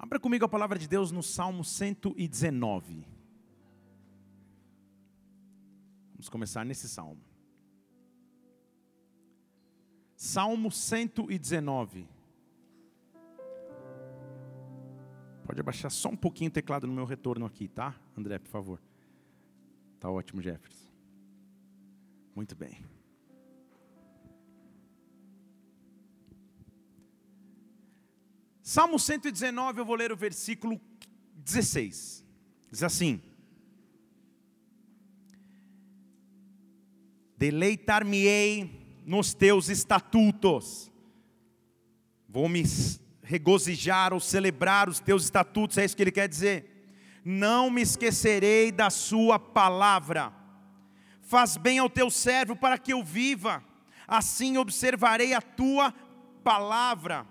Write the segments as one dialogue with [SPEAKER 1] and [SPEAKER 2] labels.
[SPEAKER 1] Abra comigo a palavra de Deus no Salmo 119. Vamos começar nesse salmo. Salmo 119. Pode abaixar só um pouquinho o teclado no meu retorno aqui, tá? André, por favor. Tá ótimo, Jefferson. Muito bem. Salmo 119, eu vou ler o versículo 16. Diz assim: Deleitar-me-ei nos teus estatutos, vou me regozijar ou celebrar os teus estatutos, é isso que ele quer dizer. Não me esquecerei da Sua palavra, faz bem ao teu servo para que eu viva, assim observarei a tua palavra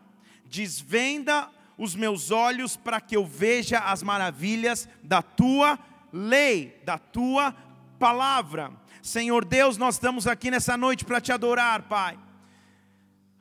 [SPEAKER 1] desvenda os meus olhos para que eu veja as maravilhas da tua lei, da tua palavra. Senhor Deus, nós estamos aqui nessa noite para te adorar, Pai.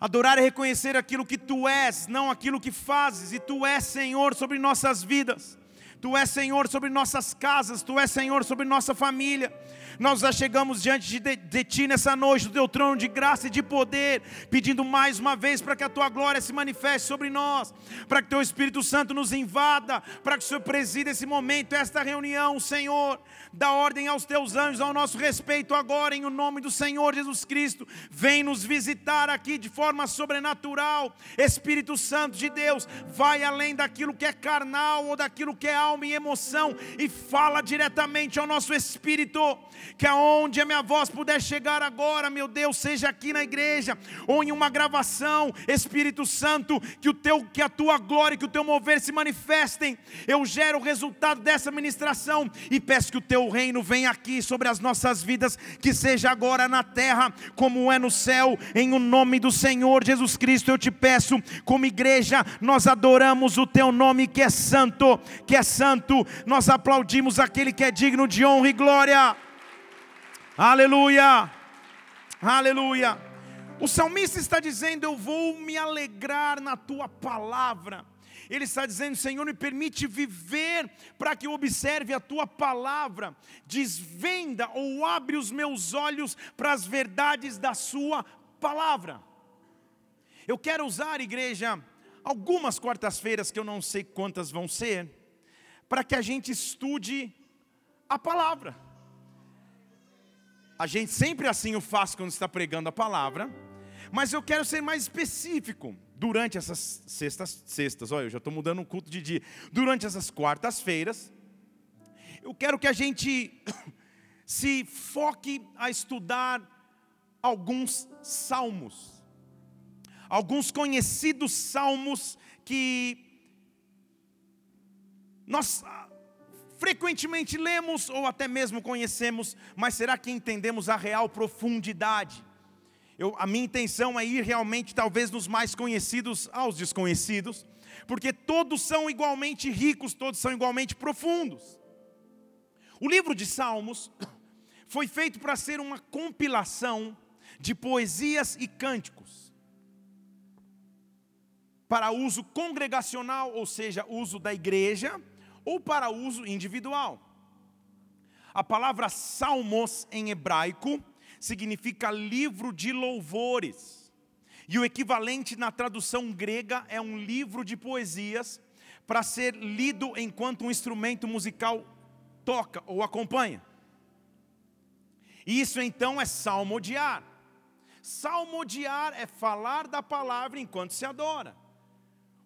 [SPEAKER 1] Adorar é reconhecer aquilo que tu és, não aquilo que fazes, e tu és Senhor sobre nossas vidas. Tu és Senhor sobre nossas casas, Tu és Senhor sobre nossa família. Nós já chegamos diante de, de, de, Ti nessa noite, do Teu trono de graça e de poder, pedindo mais uma vez para que a Tua glória se manifeste sobre nós, para que Teu Espírito Santo nos invada, para que o Senhor presida esse momento, esta reunião, Senhor. Dá ordem aos Teus anjos ao nosso respeito agora, em o nome do Senhor Jesus Cristo. Vem nos visitar aqui de forma sobrenatural. Espírito Santo de Deus, vai além daquilo que é carnal ou daquilo que é alma e emoção e fala diretamente ao nosso espírito. Que aonde a minha voz puder chegar agora, meu Deus, seja aqui na igreja ou em uma gravação, Espírito Santo, que o teu que a tua glória, que o teu mover se manifestem. Eu gero o resultado dessa ministração e peço que o teu reino venha aqui sobre as nossas vidas, que seja agora na terra como é no céu, em o nome do Senhor Jesus Cristo. Eu te peço, como igreja, nós adoramos o teu nome que é santo, que é santo. Nós aplaudimos aquele que é digno de honra e glória. Aleluia! Aleluia! O salmista está dizendo: Eu vou me alegrar na tua palavra. Ele está dizendo: Senhor, me permite viver para que eu observe a tua palavra. Desvenda ou abre os meus olhos para as verdades da Sua palavra. Eu quero usar, igreja, algumas quartas-feiras, que eu não sei quantas vão ser, para que a gente estude a palavra. A gente sempre assim o faz quando está pregando a palavra, mas eu quero ser mais específico. Durante essas sextas, sextas, olha, eu já estou mudando um culto de dia. Durante essas quartas-feiras, eu quero que a gente se foque a estudar alguns salmos, alguns conhecidos salmos que nós frequentemente lemos ou até mesmo conhecemos, mas será que entendemos a real profundidade? Eu, a minha intenção é ir realmente, talvez, nos mais conhecidos aos desconhecidos, porque todos são igualmente ricos, todos são igualmente profundos. O livro de Salmos foi feito para ser uma compilação de poesias e cânticos para uso congregacional, ou seja, uso da igreja, ou para uso individual. A palavra salmos em hebraico significa livro de louvores. E o equivalente na tradução grega é um livro de poesias para ser lido enquanto um instrumento musical toca ou acompanha. Isso então é salmodiar. Salmodiar é falar da palavra enquanto se adora.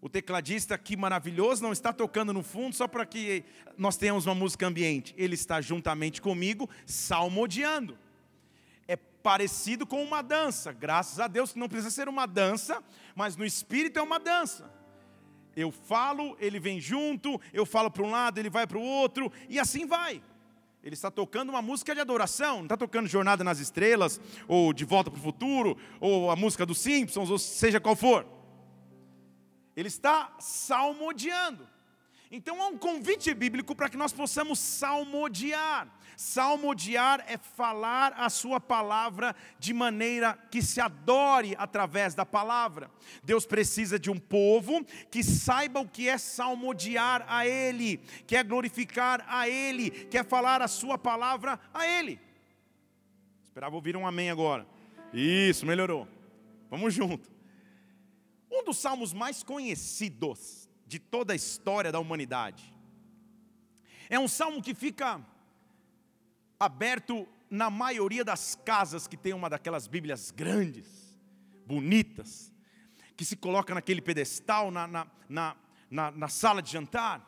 [SPEAKER 1] O tecladista aqui maravilhoso não está tocando no fundo só para que nós tenhamos uma música ambiente. Ele está juntamente comigo salmodiando. É parecido com uma dança. Graças a Deus que não precisa ser uma dança, mas no espírito é uma dança. Eu falo, ele vem junto, eu falo para um lado, ele vai para o outro, e assim vai. Ele está tocando uma música de adoração, não está tocando Jornada nas Estrelas, ou De Volta para o Futuro, ou a música dos Simpsons, ou seja qual for. Ele está salmodiando. Então há um convite bíblico para que nós possamos salmodiar. Salmodiar é falar a sua palavra de maneira que se adore através da palavra. Deus precisa de um povo que saiba o que é salmodiar a Ele, que é glorificar a Ele, que é falar a sua palavra a Ele. Esperava ouvir um amém agora. Isso, melhorou. Vamos junto. Um dos salmos mais conhecidos de toda a história da humanidade. É um salmo que fica aberto na maioria das casas que tem uma daquelas Bíblias grandes, bonitas, que se coloca naquele pedestal, na, na, na, na, na sala de jantar.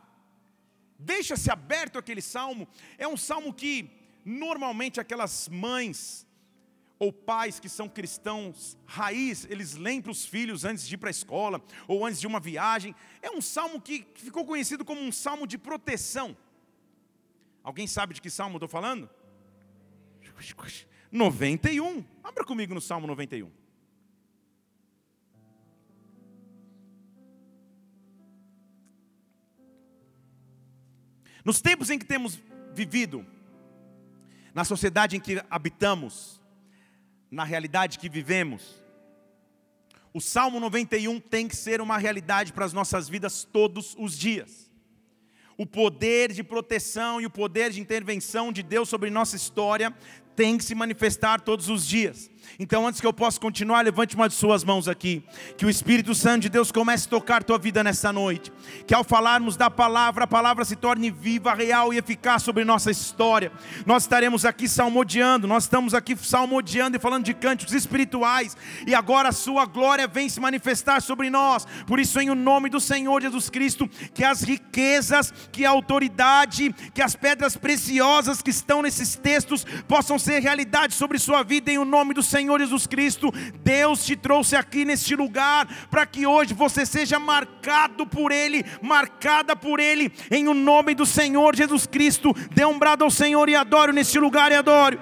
[SPEAKER 1] Deixa-se aberto aquele salmo. É um salmo que normalmente aquelas mães ou pais que são cristãos raiz, eles leem para os filhos antes de ir para a escola ou antes de uma viagem. É um salmo que ficou conhecido como um salmo de proteção. Alguém sabe de que salmo estou falando? 91. Abra comigo no Salmo 91. Nos tempos em que temos vivido, na sociedade em que habitamos, na realidade que vivemos, o Salmo 91 tem que ser uma realidade para as nossas vidas todos os dias o poder de proteção e o poder de intervenção de Deus sobre nossa história tem que se manifestar todos os dias. Então, antes que eu possa continuar, levante uma de suas mãos aqui. Que o Espírito Santo de Deus comece a tocar tua vida nessa noite. Que ao falarmos da palavra, a palavra se torne viva, real e eficaz sobre nossa história. Nós estaremos aqui salmodiando, nós estamos aqui salmodiando e falando de cânticos espirituais. E agora a sua glória vem se manifestar sobre nós. Por isso, em o nome do Senhor Jesus Cristo, que as riquezas, que a autoridade, que as pedras preciosas que estão nesses textos possam ser realidade sobre sua vida em o nome do Senhor Jesus Cristo. Deus te trouxe aqui neste lugar para que hoje você seja marcado por Ele, marcada por Ele, em o nome do Senhor Jesus Cristo. Dê um brado ao Senhor e adoro neste lugar e adoro.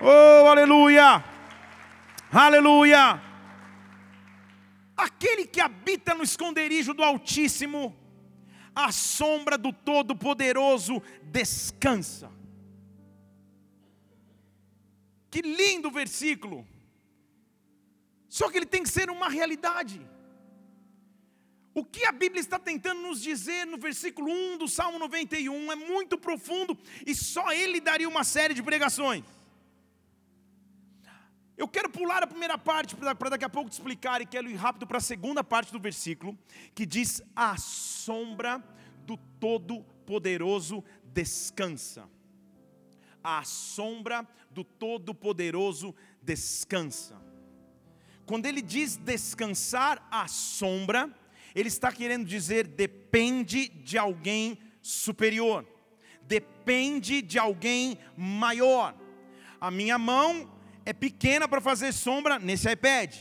[SPEAKER 1] Oh, aleluia! Aleluia! Aquele que habita no esconderijo do Altíssimo, a sombra do Todo-Poderoso descansa. Que lindo versículo. Só que ele tem que ser uma realidade. O que a Bíblia está tentando nos dizer no versículo 1 do Salmo 91 é muito profundo e só ele daria uma série de pregações. Eu quero pular a primeira parte para daqui a pouco te explicar e quero ir rápido para a segunda parte do versículo, que diz: A sombra do Todo-Poderoso descansa a sombra do Todo-Poderoso descansa. Quando ele diz descansar à sombra, ele está querendo dizer depende de alguém superior, depende de alguém maior. A minha mão é pequena para fazer sombra nesse iPad,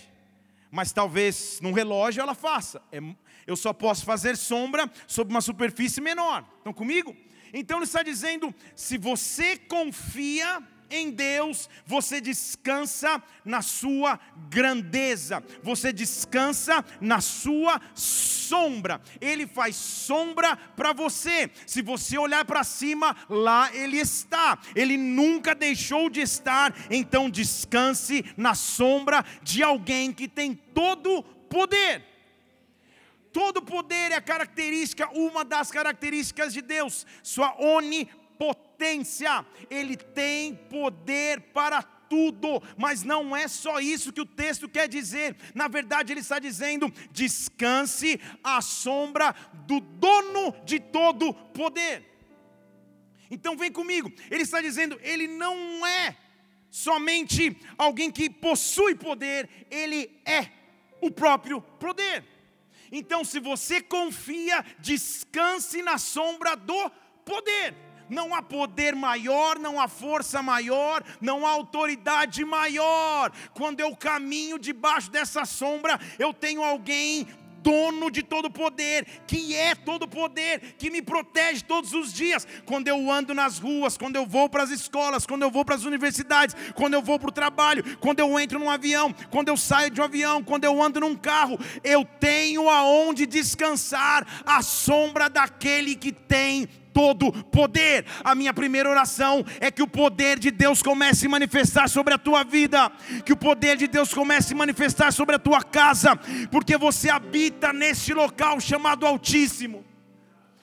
[SPEAKER 1] mas talvez num relógio ela faça. É, eu só posso fazer sombra sobre uma superfície menor. Estão comigo? Então ele está dizendo: se você confia em Deus, você descansa na sua grandeza, você descansa na sua sombra. Ele faz sombra para você. Se você olhar para cima, lá ele está. Ele nunca deixou de estar. Então descanse na sombra de alguém que tem todo poder. Todo poder é característica, uma das características de Deus, sua onipotência. Ele tem poder para tudo, mas não é só isso que o texto quer dizer. Na verdade, ele está dizendo: descanse à sombra do dono de todo poder. Então vem comigo. Ele está dizendo, ele não é somente alguém que possui poder, ele é o próprio poder. Então, se você confia, descanse na sombra do poder. Não há poder maior, não há força maior, não há autoridade maior. Quando eu caminho debaixo dessa sombra, eu tenho alguém dono de todo poder, que é todo poder, que me protege todos os dias. Quando eu ando nas ruas, quando eu vou para as escolas, quando eu vou para as universidades, quando eu vou para o trabalho, quando eu entro num avião, quando eu saio de um avião, quando eu ando num carro, eu tenho aonde descansar a sombra daquele que tem todo poder. A minha primeira oração é que o poder de Deus comece a se manifestar sobre a tua vida, que o poder de Deus comece a se manifestar sobre a tua casa, porque você habita neste local chamado Altíssimo.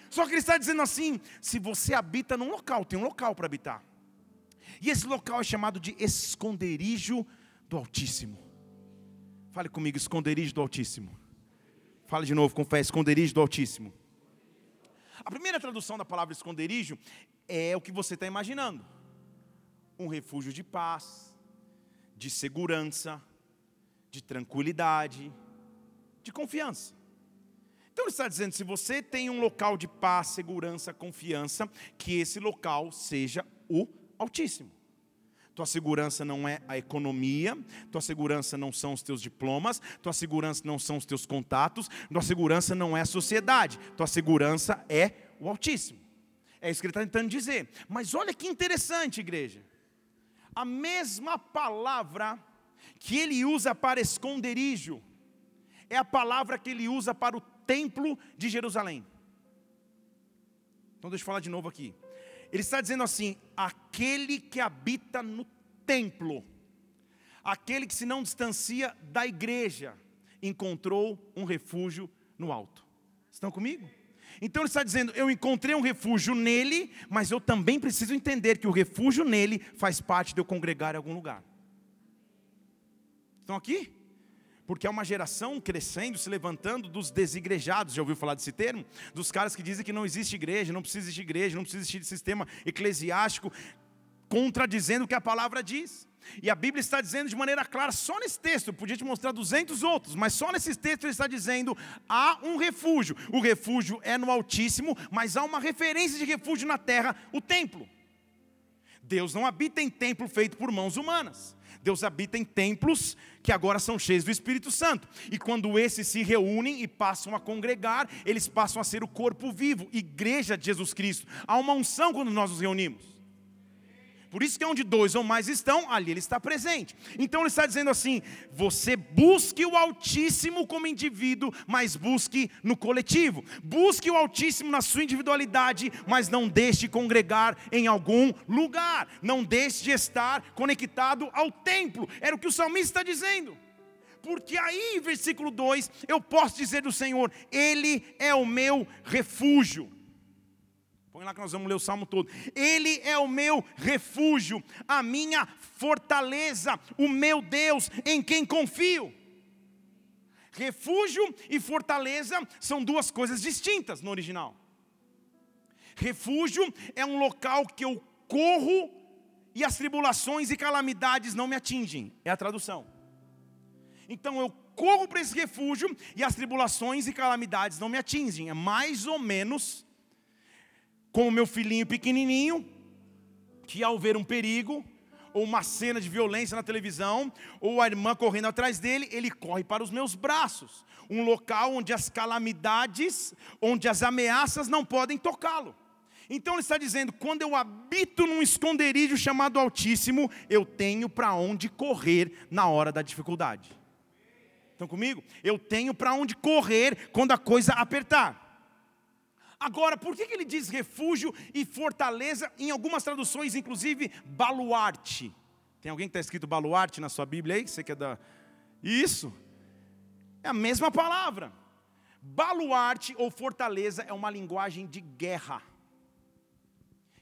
[SPEAKER 1] Só que ele está dizendo assim: se você habita num local, tem um local para habitar. E esse local é chamado de esconderijo do Altíssimo. Fale comigo, esconderijo do Altíssimo. Fale de novo com fé, esconderijo do Altíssimo. A primeira tradução da palavra esconderijo é o que você está imaginando: um refúgio de paz, de segurança, de tranquilidade, de confiança. Então ele está dizendo: se você tem um local de paz, segurança, confiança, que esse local seja o Altíssimo. Tua segurança não é a economia, tua segurança não são os teus diplomas, tua segurança não são os teus contatos, tua segurança não é a sociedade, tua segurança é o Altíssimo. É isso que ele está tentando dizer. Mas olha que interessante, igreja. A mesma palavra que ele usa para esconderijo é a palavra que ele usa para o templo de Jerusalém. Então deixa eu falar de novo aqui. Ele está dizendo assim: aquele que habita no templo, aquele que se não distancia da igreja, encontrou um refúgio no alto. Estão comigo? Então ele está dizendo: eu encontrei um refúgio nele, mas eu também preciso entender que o refúgio nele faz parte de eu congregar em algum lugar. Estão aqui? Porque é uma geração crescendo, se levantando dos desigrejados, já ouviu falar desse termo? Dos caras que dizem que não existe igreja, não precisa existir igreja, não precisa existir sistema eclesiástico, contradizendo o que a palavra diz. E a Bíblia está dizendo de maneira clara, só nesse texto, eu podia te mostrar 200 outros, mas só nesse texto ele está dizendo: há um refúgio. O refúgio é no Altíssimo, mas há uma referência de refúgio na terra, o templo. Deus não habita em templo feito por mãos humanas. Deus habita em templos que agora são cheios do Espírito Santo. E quando esses se reúnem e passam a congregar, eles passam a ser o corpo vivo, igreja de Jesus Cristo. Há uma unção quando nós nos reunimos. Por isso que onde dois ou mais estão, ali ele está presente. Então ele está dizendo assim: você busque o Altíssimo como indivíduo, mas busque no coletivo. Busque o Altíssimo na sua individualidade, mas não deixe de congregar em algum lugar. Não deixe de estar conectado ao templo. Era o que o salmista está dizendo. Porque aí, versículo 2, eu posso dizer do Senhor: Ele é o meu refúgio. Põe lá que nós vamos ler o salmo todo. Ele é o meu refúgio, a minha fortaleza, o meu Deus em quem confio. Refúgio e fortaleza são duas coisas distintas no original. Refúgio é um local que eu corro e as tribulações e calamidades não me atingem. É a tradução. Então eu corro para esse refúgio e as tribulações e calamidades não me atingem. É mais ou menos com o meu filhinho pequenininho, que ao ver um perigo, ou uma cena de violência na televisão, ou a irmã correndo atrás dele, ele corre para os meus braços. Um local onde as calamidades, onde as ameaças não podem tocá-lo. Então ele está dizendo: quando eu habito num esconderijo chamado Altíssimo, eu tenho para onde correr na hora da dificuldade. Estão comigo? Eu tenho para onde correr quando a coisa apertar. Agora, por que, ele diz refúgio e fortaleza? Em algumas traduções, inclusive, baluarte. Tem alguém que está escrito baluarte na sua Bíblia aí? Que você quer dar? Isso. É a mesma palavra. Baluarte ou fortaleza é uma linguagem de guerra,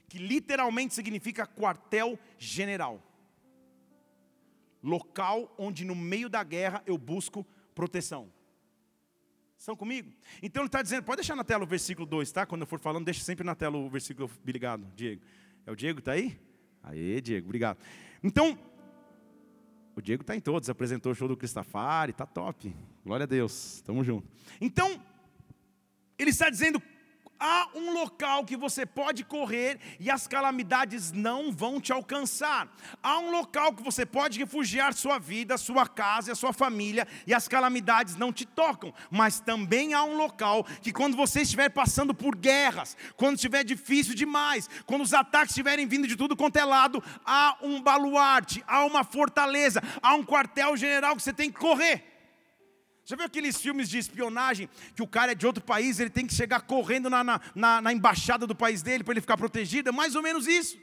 [SPEAKER 1] que literalmente significa quartel-general. Local onde no meio da guerra eu busco proteção. Estão comigo? Então ele está dizendo, pode deixar na tela o versículo 2, tá? Quando eu for falando, deixa sempre na tela o versículo, obrigado, Diego. É o Diego, está aí? Aê, Diego, obrigado. Então, o Diego está em todos, apresentou o show do Cristafari, está top. Glória a Deus, estamos juntos. Então, ele está dizendo, Há um local que você pode correr e as calamidades não vão te alcançar. Há um local que você pode refugiar sua vida, sua casa e a sua família e as calamidades não te tocam. Mas também há um local que quando você estiver passando por guerras, quando estiver difícil demais, quando os ataques estiverem vindo de tudo quanto é lado, há um baluarte, há uma fortaleza, há um quartel-general que você tem que correr. Já viu aqueles filmes de espionagem que o cara é de outro país, ele tem que chegar correndo na, na, na, na embaixada do país dele para ele ficar protegido? É mais ou menos isso.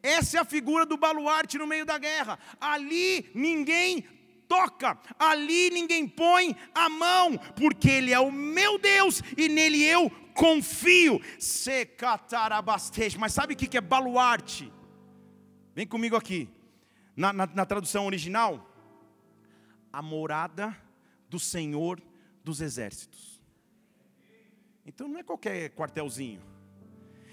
[SPEAKER 1] Essa é a figura do baluarte no meio da guerra. Ali ninguém toca, ali ninguém põe a mão, porque Ele é o meu Deus e nele eu confio. Secatarabastej. Mas sabe o que é baluarte? Vem comigo aqui. Na, na, na tradução original, a morada do Senhor dos exércitos. Então não é qualquer quartelzinho.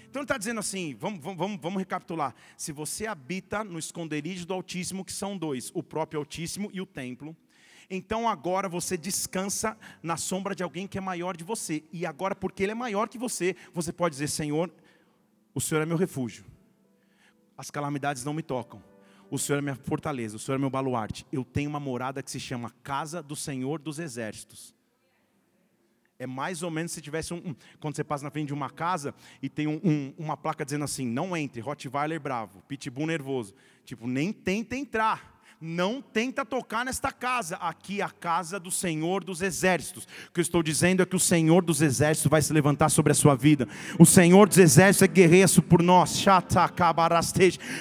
[SPEAKER 1] Então ele está dizendo assim: vamos, vamos, vamos recapitular. Se você habita no esconderijo do Altíssimo, que são dois, o próprio Altíssimo e o templo, então agora você descansa na sombra de alguém que é maior de você. E agora, porque ele é maior que você, você pode dizer: Senhor, o Senhor é meu refúgio, as calamidades não me tocam o Senhor é minha fortaleza, o Senhor é meu baluarte. Eu tenho uma morada que se chama Casa do Senhor dos Exércitos. É mais ou menos se tivesse um, um quando você passa na frente de uma casa e tem um, um, uma placa dizendo assim: não entre, Rottweiler bravo, Pitbull nervoso. Tipo, nem tenta entrar não tenta tocar nesta casa, aqui é a casa do Senhor dos Exércitos. O que eu estou dizendo é que o Senhor dos Exércitos vai se levantar sobre a sua vida. O Senhor dos Exércitos é que guerreia por nós.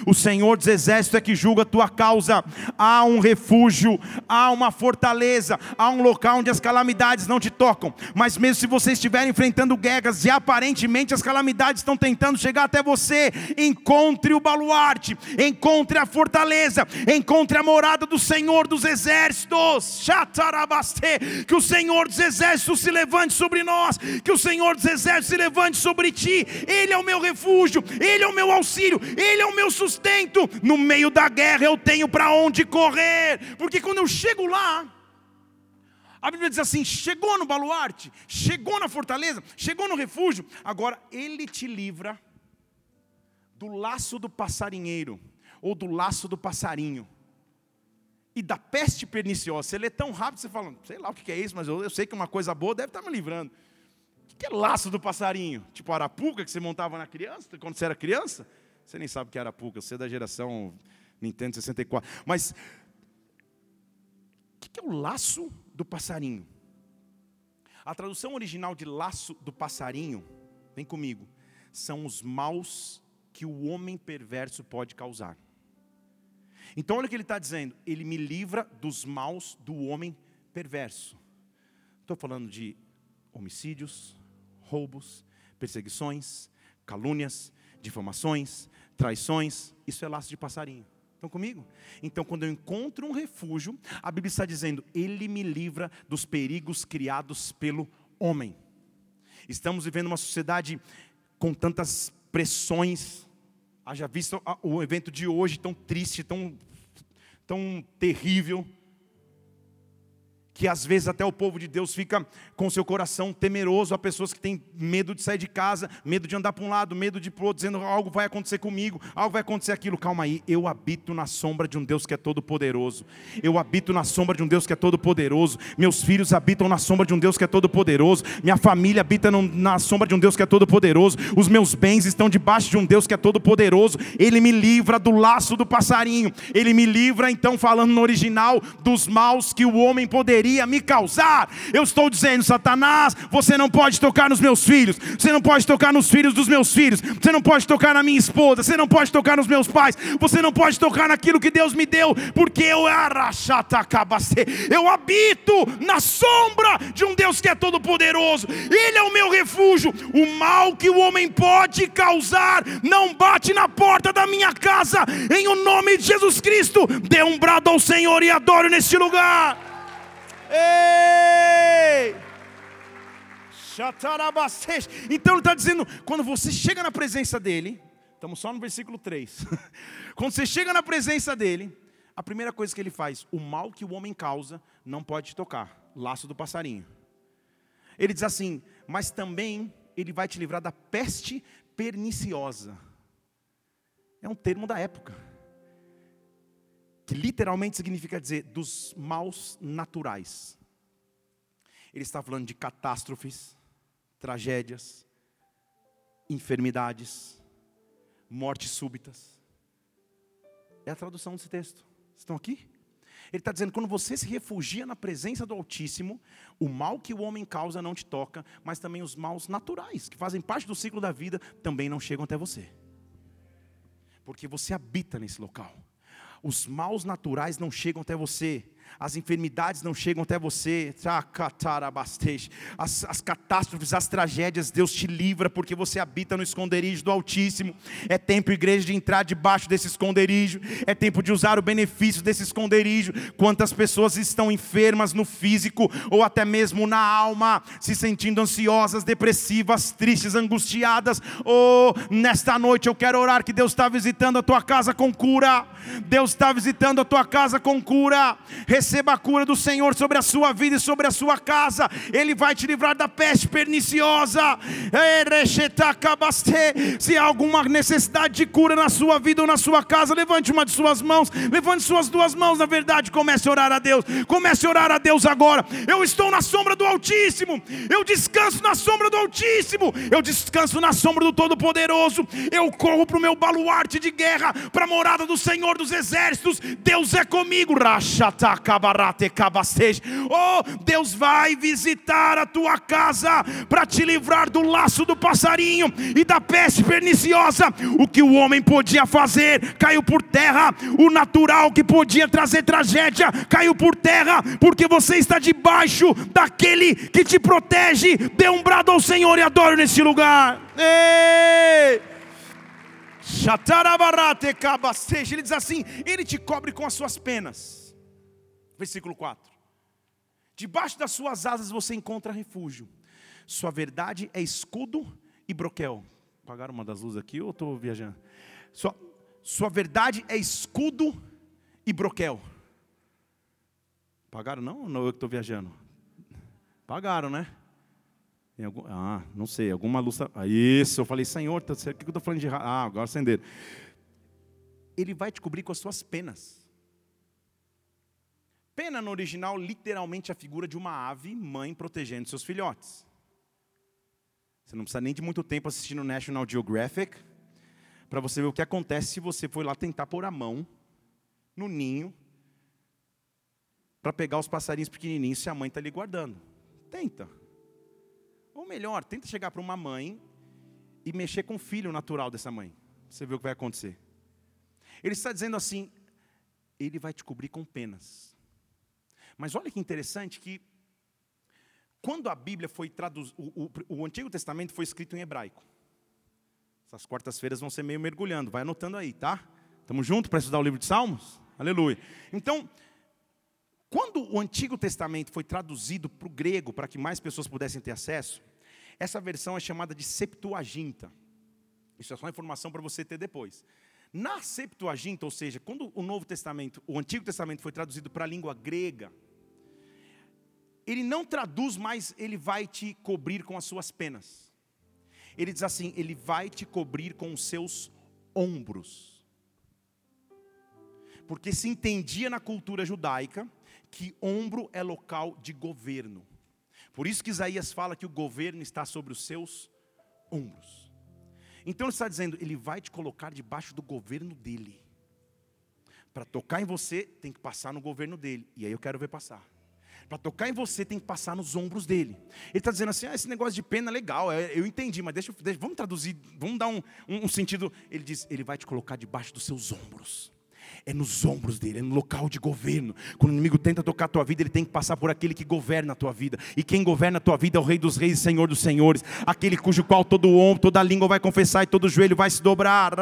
[SPEAKER 1] O Senhor dos Exércitos é que julga a tua causa. Há um refúgio, há uma fortaleza, há um local onde as calamidades não te tocam. Mas mesmo se você estiver enfrentando guerras e aparentemente as calamidades estão tentando chegar até você, encontre o baluarte, encontre a fortaleza, encontre a morada do Senhor dos exércitos. Que o Senhor dos exércitos se levante sobre nós, que o Senhor dos exércitos se levante sobre ti. Ele é o meu refúgio, ele é o meu auxílio, ele é o meu sustento. No meio da guerra eu tenho para onde correr, porque quando eu chego lá, a Bíblia diz assim: chegou no baluarte, chegou na fortaleza, chegou no refúgio, agora ele te livra do laço do passarinheiro, ou do laço do passarinho e da peste perniciosa. Você lê tão rápido, você fala, sei lá o que é isso, mas eu, eu sei que uma coisa boa deve estar me livrando. O que é laço do passarinho? Tipo arapuca que você montava na criança, quando você era criança? Você nem sabe o que é arapuca, você é da geração Nintendo 64. Mas o que é o laço do passarinho? A tradução original de laço do passarinho, vem comigo, são os maus que o homem perverso pode causar. Então, olha o que ele está dizendo: Ele me livra dos maus do homem perverso. Estou falando de homicídios, roubos, perseguições, calúnias, difamações, traições. Isso é laço de passarinho. Estão comigo? Então, quando eu encontro um refúgio, a Bíblia está dizendo: Ele me livra dos perigos criados pelo homem. Estamos vivendo uma sociedade com tantas pressões Haja visto o evento de hoje tão triste, tão, tão terrível que às vezes até o povo de Deus fica com seu coração temeroso, há pessoas que têm medo de sair de casa, medo de andar para um lado, medo de para o outro, dizendo algo vai acontecer comigo, algo vai acontecer aquilo. Calma aí, eu habito na sombra de um Deus que é todo poderoso. Eu habito na sombra de um Deus que é todo poderoso. Meus filhos habitam na sombra de um Deus que é todo poderoso. Minha família habita na sombra de um Deus que é todo poderoso. Os meus bens estão debaixo de um Deus que é todo poderoso. Ele me livra do laço do passarinho. Ele me livra, então, falando no original, dos maus que o homem poderia poderia me causar. Eu estou dizendo, Satanás, você não pode tocar nos meus filhos, você não pode tocar nos filhos dos meus filhos, você não pode tocar na minha esposa, você não pode tocar nos meus pais, você não pode tocar naquilo que Deus me deu, porque eu eu habito na sombra de um Deus que é todo poderoso. Ele é o meu refúgio. O mal que o homem pode causar não bate na porta da minha casa. Em o nome de Jesus Cristo, dê um brado ao Senhor e adoro neste lugar. Ei! Então ele está dizendo: quando você chega na presença dele, estamos só no versículo 3. quando você chega na presença dele, a primeira coisa que ele faz, o mal que o homem causa, não pode te tocar laço do passarinho. Ele diz assim: mas também ele vai te livrar da peste perniciosa. É um termo da época. Que literalmente significa dizer dos maus naturais. Ele está falando de catástrofes, tragédias, enfermidades, mortes súbitas. É a tradução desse texto. Estão aqui? Ele está dizendo: quando você se refugia na presença do Altíssimo, o mal que o homem causa não te toca, mas também os maus naturais, que fazem parte do ciclo da vida, também não chegam até você. Porque você habita nesse local. Os maus naturais não chegam até você, as enfermidades não chegam até você, as, as catástrofes, as tragédias, Deus te livra porque você habita no esconderijo do Altíssimo. É tempo, igreja, de entrar debaixo desse esconderijo, é tempo de usar o benefício desse esconderijo. Quantas pessoas estão enfermas no físico ou até mesmo na alma, se sentindo ansiosas, depressivas, tristes, angustiadas. Oh, nesta noite eu quero orar que Deus está visitando a tua casa com cura. Deus está visitando a tua casa com cura receba a cura do Senhor sobre a sua vida e sobre a sua casa, Ele vai te livrar da peste perniciosa. Se há alguma necessidade de cura na sua vida ou na sua casa, levante uma de suas mãos, levante suas duas mãos, na verdade, comece a orar a Deus, comece a orar a Deus agora. Eu estou na sombra do Altíssimo, eu descanso na sombra do Altíssimo, eu descanso na sombra do Todo-Poderoso, eu corro para o meu baluarte de guerra, para a morada do Senhor dos Exércitos, Deus é comigo, Oh, Deus vai visitar a tua casa para te livrar do laço do passarinho e da peste perniciosa. O que o homem podia fazer caiu por terra, o natural que podia trazer tragédia caiu por terra, porque você está debaixo daquele que te protege. Dê um brado ao Senhor e adoro nesse lugar. Ei! Ele diz assim: Ele te cobre com as suas penas. Versículo 4. Debaixo das suas asas você encontra refúgio. Sua verdade é escudo e broquel. Pagaram uma das luzes aqui ou estou viajando? Sua, sua verdade é escudo e broquel. Pagaram não ou não eu que estou viajando? Pagaram, né? Algum, ah, não sei, alguma luz. Ah, isso, eu falei, Senhor, tá, o que eu estou falando de errado? Ah, agora acenderam. Ele vai te cobrir com as suas penas. Pena no original, literalmente a figura de uma ave mãe protegendo seus filhotes. Você não precisa nem de muito tempo assistindo National Geographic para você ver o que acontece se você for lá tentar pôr a mão no ninho para pegar os passarinhos pequenininhos se a mãe está ali guardando. Tenta. Ou melhor, tenta chegar para uma mãe e mexer com o filho natural dessa mãe. Você vê o que vai acontecer. Ele está dizendo assim: Ele vai te cobrir com penas. Mas olha que interessante que quando a Bíblia foi traduzida, o, o, Antigo Testamento foi escrito em hebraico. Essas quartas-feiras vão ser meio mergulhando, vai anotando aí, tá? Estamos juntos para estudar o livro de Salmos? Aleluia. Então, quando o Antigo Testamento foi traduzido para o grego, para que mais pessoas pudessem ter acesso, essa versão é chamada de Septuaginta. Isso é só informação para você ter depois. Na Septuaginta, ou seja, quando o Novo Testamento, o Antigo Testamento foi traduzido para a língua grega, ele não traduz, mas ele vai te cobrir com as suas penas. Ele diz assim: ele vai te cobrir com os seus ombros. Porque se entendia na cultura judaica que ombro é local de governo. Por isso que Isaías fala que o governo está sobre os seus ombros. Então ele está dizendo, ele vai te colocar debaixo do governo dele. Para tocar em você, tem que passar no governo dele. E aí eu quero ver passar. Para tocar em você tem que passar nos ombros dele. Ele está dizendo assim: ah, esse negócio de pena é legal, é, eu entendi, mas deixa, deixa vamos traduzir, vamos dar um, um, um sentido. Ele diz: ele vai te colocar debaixo dos seus ombros é nos ombros dele, é no local de governo. Quando o inimigo tenta tocar a tua vida, ele tem que passar por aquele que governa a tua vida. E quem governa a tua vida é o Rei dos Reis e Senhor dos Senhores, aquele cujo qual todo ombro, toda língua vai confessar e todo joelho vai se dobrar.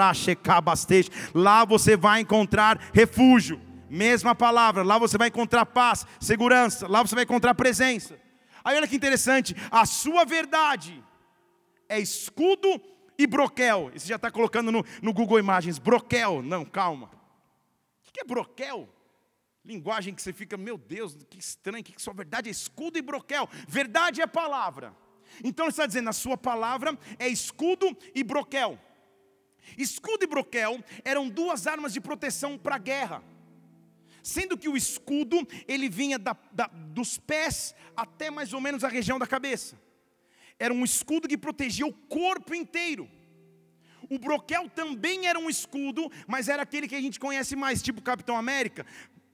[SPEAKER 1] Lá você vai encontrar refúgio. Mesma palavra, lá você vai encontrar paz, segurança, lá você vai encontrar presença. Aí olha que interessante, a sua verdade é escudo e broquel. Você já está colocando no, no, Google Imagens, broquel. Não, calma. O que é broquel? Linguagem que você fica, meu Deus, que estranho, que sua verdade é escudo e broquel. Verdade é palavra. Então ele está dizendo: a sua palavra é escudo e broquel. Escudo e broquel eram duas armas de proteção para a guerra. Sendo que o escudo ele vinha da, da, dos pés até mais ou menos a região da cabeça. Era um escudo que protegia o corpo inteiro. O broquel também era um escudo, mas era aquele que a gente conhece mais, tipo Capitão América,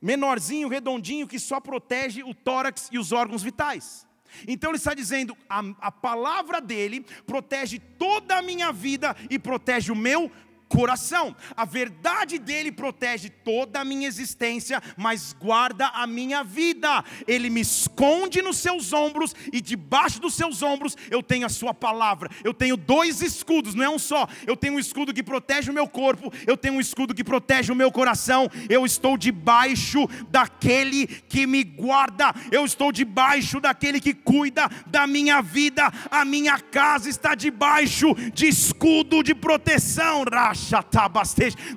[SPEAKER 1] menorzinho, redondinho, que só protege o tórax e os órgãos vitais. Então ele está dizendo: a, a palavra dele protege toda a minha vida e protege o meu coração. A verdade dele protege toda a minha existência, mas guarda a minha vida. Ele me esconde nos seus ombros e debaixo dos seus ombros eu tenho a sua palavra. Eu tenho dois escudos, não é um só. Eu tenho um escudo que protege o meu corpo, eu tenho um escudo que protege o meu coração. Eu estou debaixo daquele que me guarda. Eu estou debaixo daquele que cuida da minha vida. A minha casa está debaixo de escudo de proteção.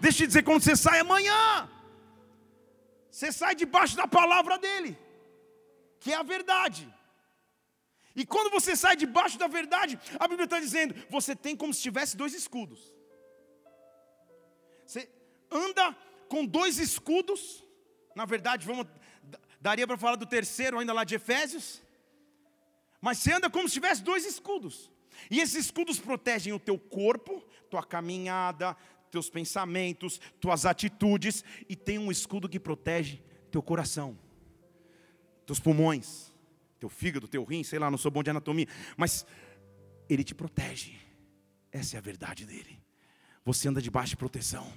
[SPEAKER 1] Deixa eu te dizer, quando você sai amanhã, você sai debaixo da palavra dele, que é a verdade. E quando você sai debaixo da verdade, a Bíblia está dizendo, você tem como se tivesse dois escudos. Você anda com dois escudos. Na verdade, vamos, daria para falar do terceiro ainda lá de Efésios. Mas você anda como se tivesse dois escudos. E esses escudos protegem o teu corpo, tua caminhada, teus pensamentos, tuas atitudes, e tem um escudo que protege teu coração, teus pulmões, teu fígado, teu rim, sei lá, não sou bom de anatomia, mas ele te protege. Essa é a verdade dele. Você anda debaixo de proteção.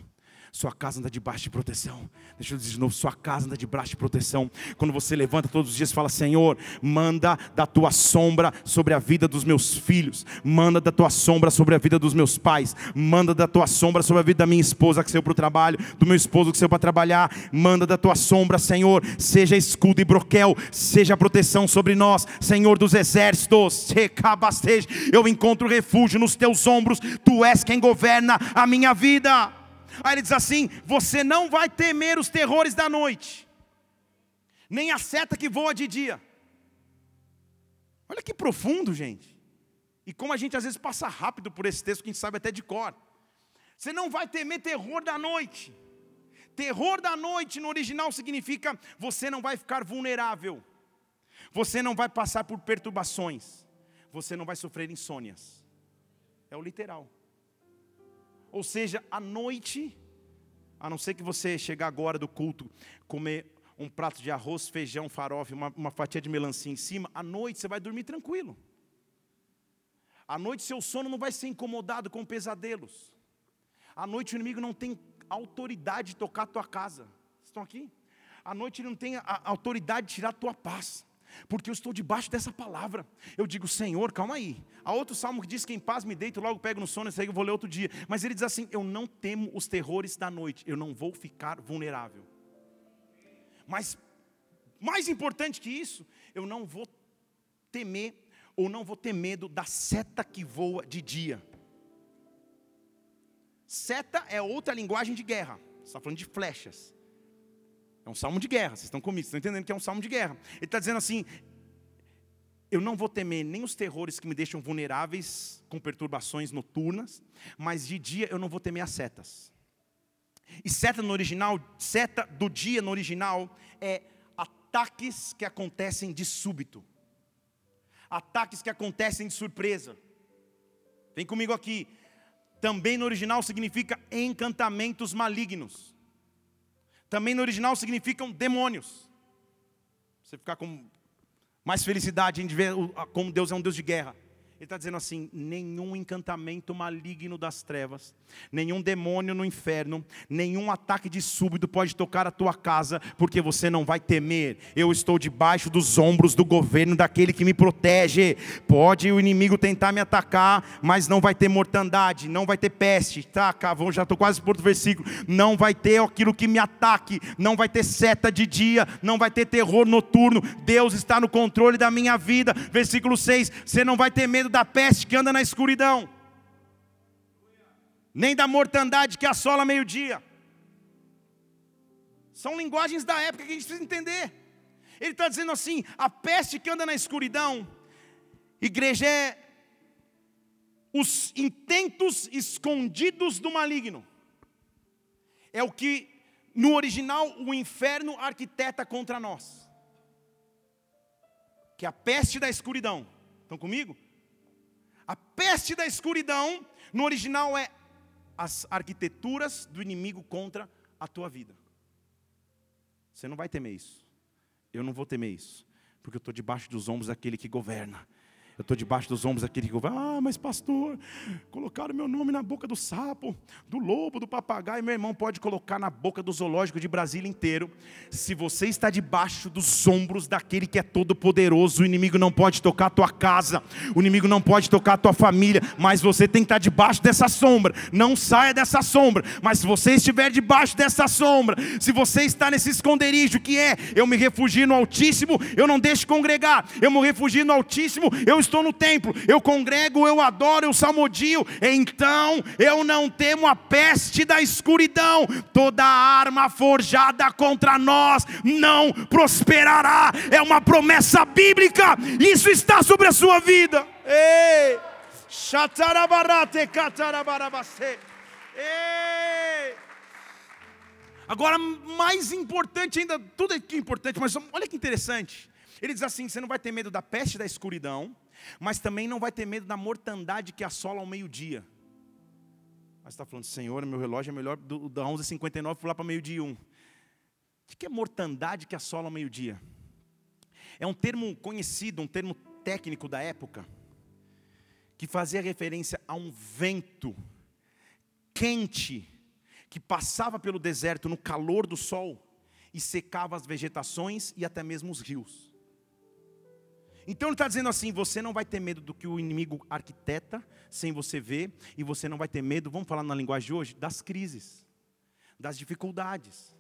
[SPEAKER 1] Sua casa anda debaixo de proteção. Deixa eu dizer de novo: sua casa anda debaixo de proteção. Quando você levanta todos os dias e fala: Senhor, manda da tua sombra sobre a vida dos meus filhos, manda da tua sombra sobre a vida dos meus pais, manda da tua sombra sobre a vida da minha esposa que saiu para o trabalho, do meu esposo que saiu para trabalhar, manda da tua sombra, Senhor, seja escudo e broquel, seja proteção sobre nós, Senhor dos exércitos. Eu encontro refúgio nos teus ombros, tu és quem governa a minha vida. Aí ele diz assim: Você não vai temer os terrores da noite, nem a seta que voa de dia. Olha que profundo, gente. E como a gente às vezes passa rápido por esse texto que a gente sabe até de cor. Você não vai temer terror da noite. Terror da noite no original significa você não vai ficar vulnerável. Você não vai passar por perturbações. Você não vai sofrer insônias. É o literal. Ou seja, à noite, a não ser que você chegar agora do culto, comer um prato de arroz, feijão, farofa, uma, uma fatia de melancia em cima, à noite você vai dormir tranquilo. À noite seu sono não vai ser incomodado com pesadelos. À noite o inimigo não tem autoridade de tocar a tua casa. Estão aqui? À noite ele não tem a autoridade de tirar a tua paz porque eu estou debaixo dessa palavra. Eu digo, Senhor, calma aí. Há outro salmo que diz que em paz me deito, logo pego no sono, aí eu vou ler outro dia. Mas ele diz assim: Eu não temo os terrores da noite, eu não vou ficar vulnerável. Mas, mais importante que isso, eu não vou temer, ou não vou ter medo da seta que voa de dia. Seta é outra linguagem de guerra, está falando de flechas. É um salmo de guerra, vocês estão comigo, vocês estão entendendo que é um salmo de guerra. Ele está dizendo assim: eu não vou temer nem os terrores que me deixam vulneráveis com perturbações noturnas, mas de dia eu não vou temer as setas. E seta no original, seta do dia no original é ataques que acontecem de súbito. Ataques que acontecem de surpresa. Vem comigo aqui. Também no original significa encantamentos malignos. Também no original significam demônios. Você ficar com mais felicidade em ver como Deus é um Deus de guerra. Ele está dizendo assim: nenhum encantamento maligno das trevas, nenhum demônio no inferno, nenhum ataque de súbito pode tocar a tua casa, porque você não vai temer. Eu estou debaixo dos ombros do governo daquele que me protege. Pode o inimigo tentar me atacar, mas não vai ter mortandade, não vai ter peste. Tá, cavão, já estou quase por outro versículo. Não vai ter aquilo que me ataque, não vai ter seta de dia, não vai ter terror noturno. Deus está no controle da minha vida. Versículo 6: você não vai ter medo da peste que anda na escuridão, nem da mortandade que assola meio-dia. São linguagens da época que a gente precisa entender. Ele está dizendo assim: a peste que anda na escuridão, Igreja é os intentos escondidos do maligno. É o que no original o inferno arquiteta contra nós. Que é a peste da escuridão. Estão comigo? A peste da escuridão no original é as arquiteturas do inimigo contra a tua vida. Você não vai temer isso. Eu não vou temer isso, porque eu estou debaixo dos ombros daquele que governa. Eu estou debaixo dos ombros daquele que vai, ah, mas pastor, colocaram meu nome na boca do sapo, do lobo, do papagaio. Meu irmão pode colocar na boca do zoológico de Brasília inteiro. Se você está debaixo dos ombros daquele que é todo-poderoso, o inimigo não pode tocar a tua casa, o inimigo não pode tocar a tua família, mas você tem que estar debaixo dessa sombra. Não saia dessa sombra, mas se você estiver debaixo dessa sombra, se você está nesse esconderijo que é, eu me refugio no Altíssimo, eu não deixo congregar, eu me refugio no Altíssimo, eu estou estou no templo, eu congrego, eu adoro, eu salmodio, então eu não temo a peste da escuridão, toda arma forjada contra nós não prosperará, é uma promessa bíblica, isso está sobre a sua vida. Ei! Agora, mais importante ainda, tudo é importante, mas olha que interessante. Ele diz assim: você não vai ter medo da peste da escuridão, mas também não vai ter medo da mortandade que assola ao meio-dia. Mas está falando, Senhor, meu relógio é melhor do, da 11h59 pular para meio-dia 1. O que é mortandade que assola ao meio-dia? É um termo conhecido, um termo técnico da época, que fazia referência a um vento quente que passava pelo deserto no calor do sol e secava as vegetações e até mesmo os rios. Então ele está dizendo assim: você não vai ter medo do que o inimigo arquiteta sem você ver, e você não vai ter medo, vamos falar na linguagem de hoje, das crises, das dificuldades,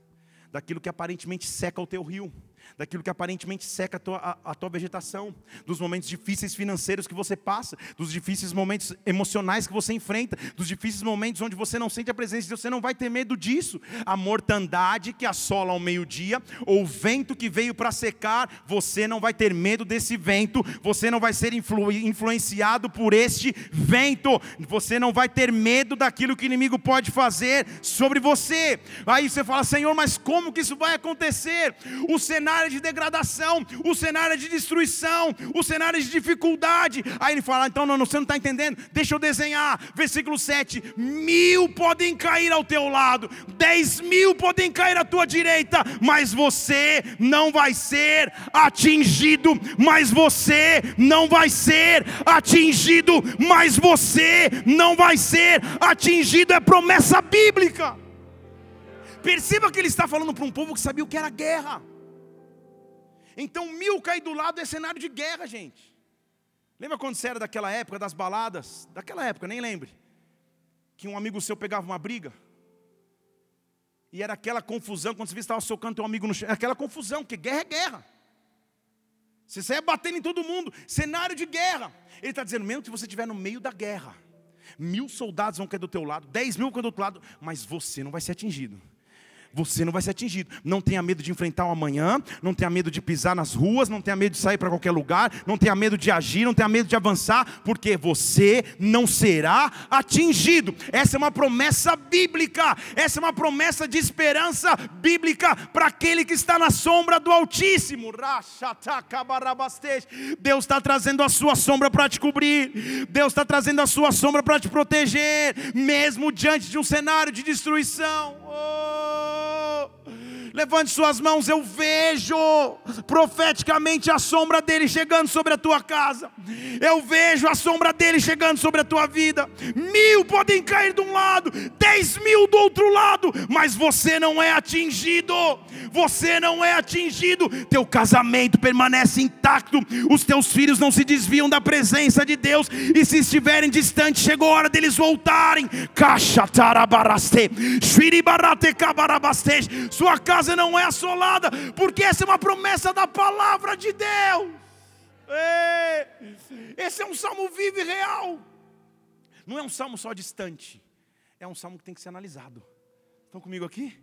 [SPEAKER 1] daquilo que aparentemente seca o teu rio daquilo que aparentemente seca a tua, a, a tua vegetação, dos momentos difíceis financeiros que você passa, dos difíceis momentos emocionais que você enfrenta, dos difíceis momentos onde você não sente a presença de Deus, você não vai ter medo disso. A mortandade que assola ao meio-dia, ou o vento que veio para secar, você não vai ter medo desse vento, você não vai ser influ, influenciado por este vento, você não vai ter medo daquilo que o inimigo pode fazer sobre você. Aí você fala, Senhor, mas como que isso vai acontecer? O cenário cenário de degradação, o cenário de destruição, o cenário de dificuldade. Aí ele fala: então, não, você não está entendendo, deixa eu desenhar. Versículo 7: mil podem cair ao teu lado, dez mil podem cair à tua direita, mas você não vai ser atingido, mas você não vai ser atingido, mas você não vai ser atingido, é promessa bíblica. Perceba que ele está falando para um povo que sabia o que era guerra. Então mil cair do lado é cenário de guerra, gente. Lembra quando você era daquela época das baladas? Daquela época, nem lembre. Que um amigo seu pegava uma briga. E era aquela confusão, quando você via estava socando teu amigo no chão. Aquela confusão, porque guerra é guerra. Você saia batendo em todo mundo. Cenário de guerra. Ele está dizendo, mesmo que você estiver no meio da guerra, mil soldados vão cair do teu lado, dez mil vão cair do outro lado, mas você não vai ser atingido você não vai ser atingido. Não tenha medo de enfrentar o amanhã, não tenha medo de pisar nas ruas, não tenha medo de sair para qualquer lugar, não tenha medo de agir, não tenha medo de avançar, porque você não será atingido. Essa é uma promessa bíblica, essa é uma promessa de esperança bíblica para aquele que está na sombra do Altíssimo. Deus está trazendo a sua sombra para te cobrir, Deus está trazendo a sua sombra para te proteger, mesmo diante de um cenário de destruição. Oh! Levante suas mãos, eu vejo profeticamente a sombra dele chegando sobre a tua casa. Eu vejo a sombra dele chegando sobre a tua vida. Mil podem cair de um lado, dez mil do outro lado, mas você não é atingido. Você não é atingido. Teu casamento permanece intacto. Os teus filhos não se desviam da presença de Deus. E se estiverem distantes, chegou a hora deles voltarem. Caixa Sua casa casa não é assolada, porque essa é uma promessa da palavra de Deus. Esse é um salmo vivo e real. Não é um salmo só distante, é um salmo que tem que ser analisado. Estão comigo aqui?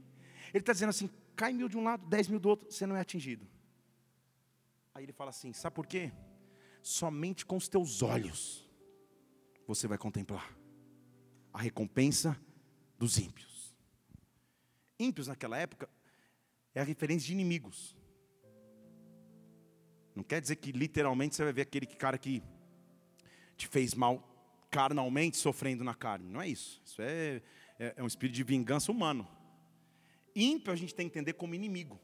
[SPEAKER 1] Ele está dizendo assim: cai mil de um lado, dez mil do outro, você não é atingido. Aí ele fala assim: sabe por quê? somente com os teus olhos você vai contemplar a recompensa dos ímpios. Ímpios naquela época é a referência de inimigos. Não quer dizer que literalmente você vai ver aquele cara que te fez mal carnalmente sofrendo na carne. Não é isso. Isso é, é, é um espírito de vingança humano. Ímpio a gente tem que entender como inimigo.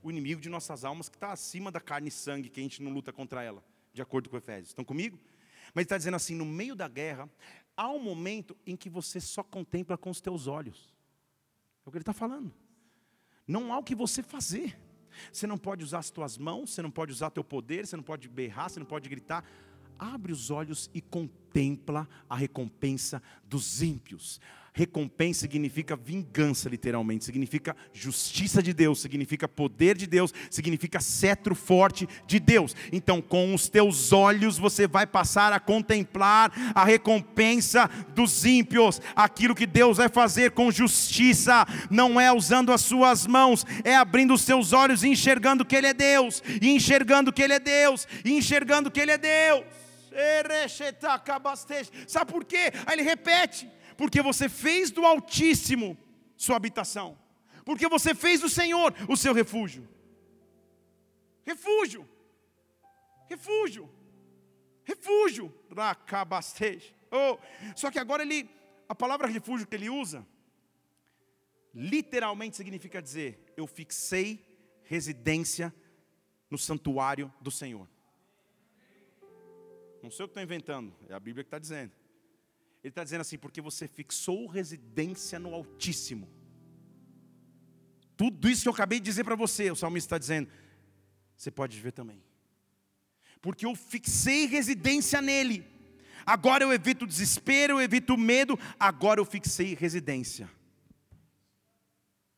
[SPEAKER 1] O inimigo de nossas almas que está acima da carne e sangue, que a gente não luta contra ela, de acordo com Efésios. Estão comigo? Mas está dizendo assim: no meio da guerra, há um momento em que você só contempla com os teus olhos. É o que ele está falando. Não há o que você fazer. Você não pode usar as tuas mãos, você não pode usar teu poder, você não pode berrar, você não pode gritar. Abre os olhos e contempla a recompensa dos ímpios. Recompensa significa vingança, literalmente, significa justiça de Deus, significa poder de Deus, significa cetro forte de Deus. Então, com os teus olhos, você vai passar a contemplar a recompensa dos ímpios, aquilo que Deus vai fazer com justiça, não é usando as suas mãos, é abrindo os seus olhos e enxergando que Ele é Deus, e enxergando que Ele é Deus, e enxergando que Ele é Deus. Sabe por quê? Aí ele repete. Porque você fez do Altíssimo sua habitação, porque você fez do Senhor o seu refúgio. Refúgio, refúgio, refúgio, oh, só que agora ele, a palavra refúgio que ele usa, literalmente significa dizer: eu fixei residência no santuário do Senhor. Não sei o que estou inventando, é a Bíblia que está dizendo. Ele está dizendo assim, porque você fixou residência no Altíssimo. Tudo isso que eu acabei de dizer para você, o salmista está dizendo, você pode viver também. Porque eu fixei residência nele. Agora eu evito o desespero, eu evito o medo, agora eu fixei residência.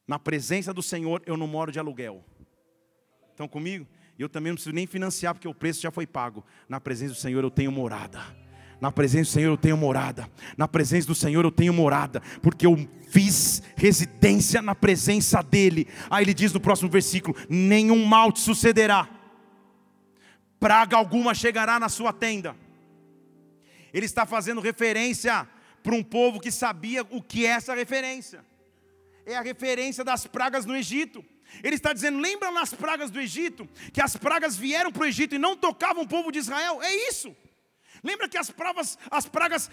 [SPEAKER 1] Na presença do Senhor eu não moro de aluguel. Estão comigo? Eu também não preciso nem financiar, porque o preço já foi pago. Na presença do Senhor eu tenho morada. Na presença do Senhor eu tenho morada. Na presença do Senhor eu tenho morada, porque eu fiz residência na presença dEle. Aí ele diz no próximo versículo: nenhum mal te sucederá, praga alguma chegará na sua tenda. Ele está fazendo referência para um povo que sabia o que é essa referência. É a referência das pragas no Egito. Ele está dizendo: lembra nas pragas do Egito, que as pragas vieram para o Egito e não tocavam o povo de Israel? É isso. Lembra que as, pravas, as pragas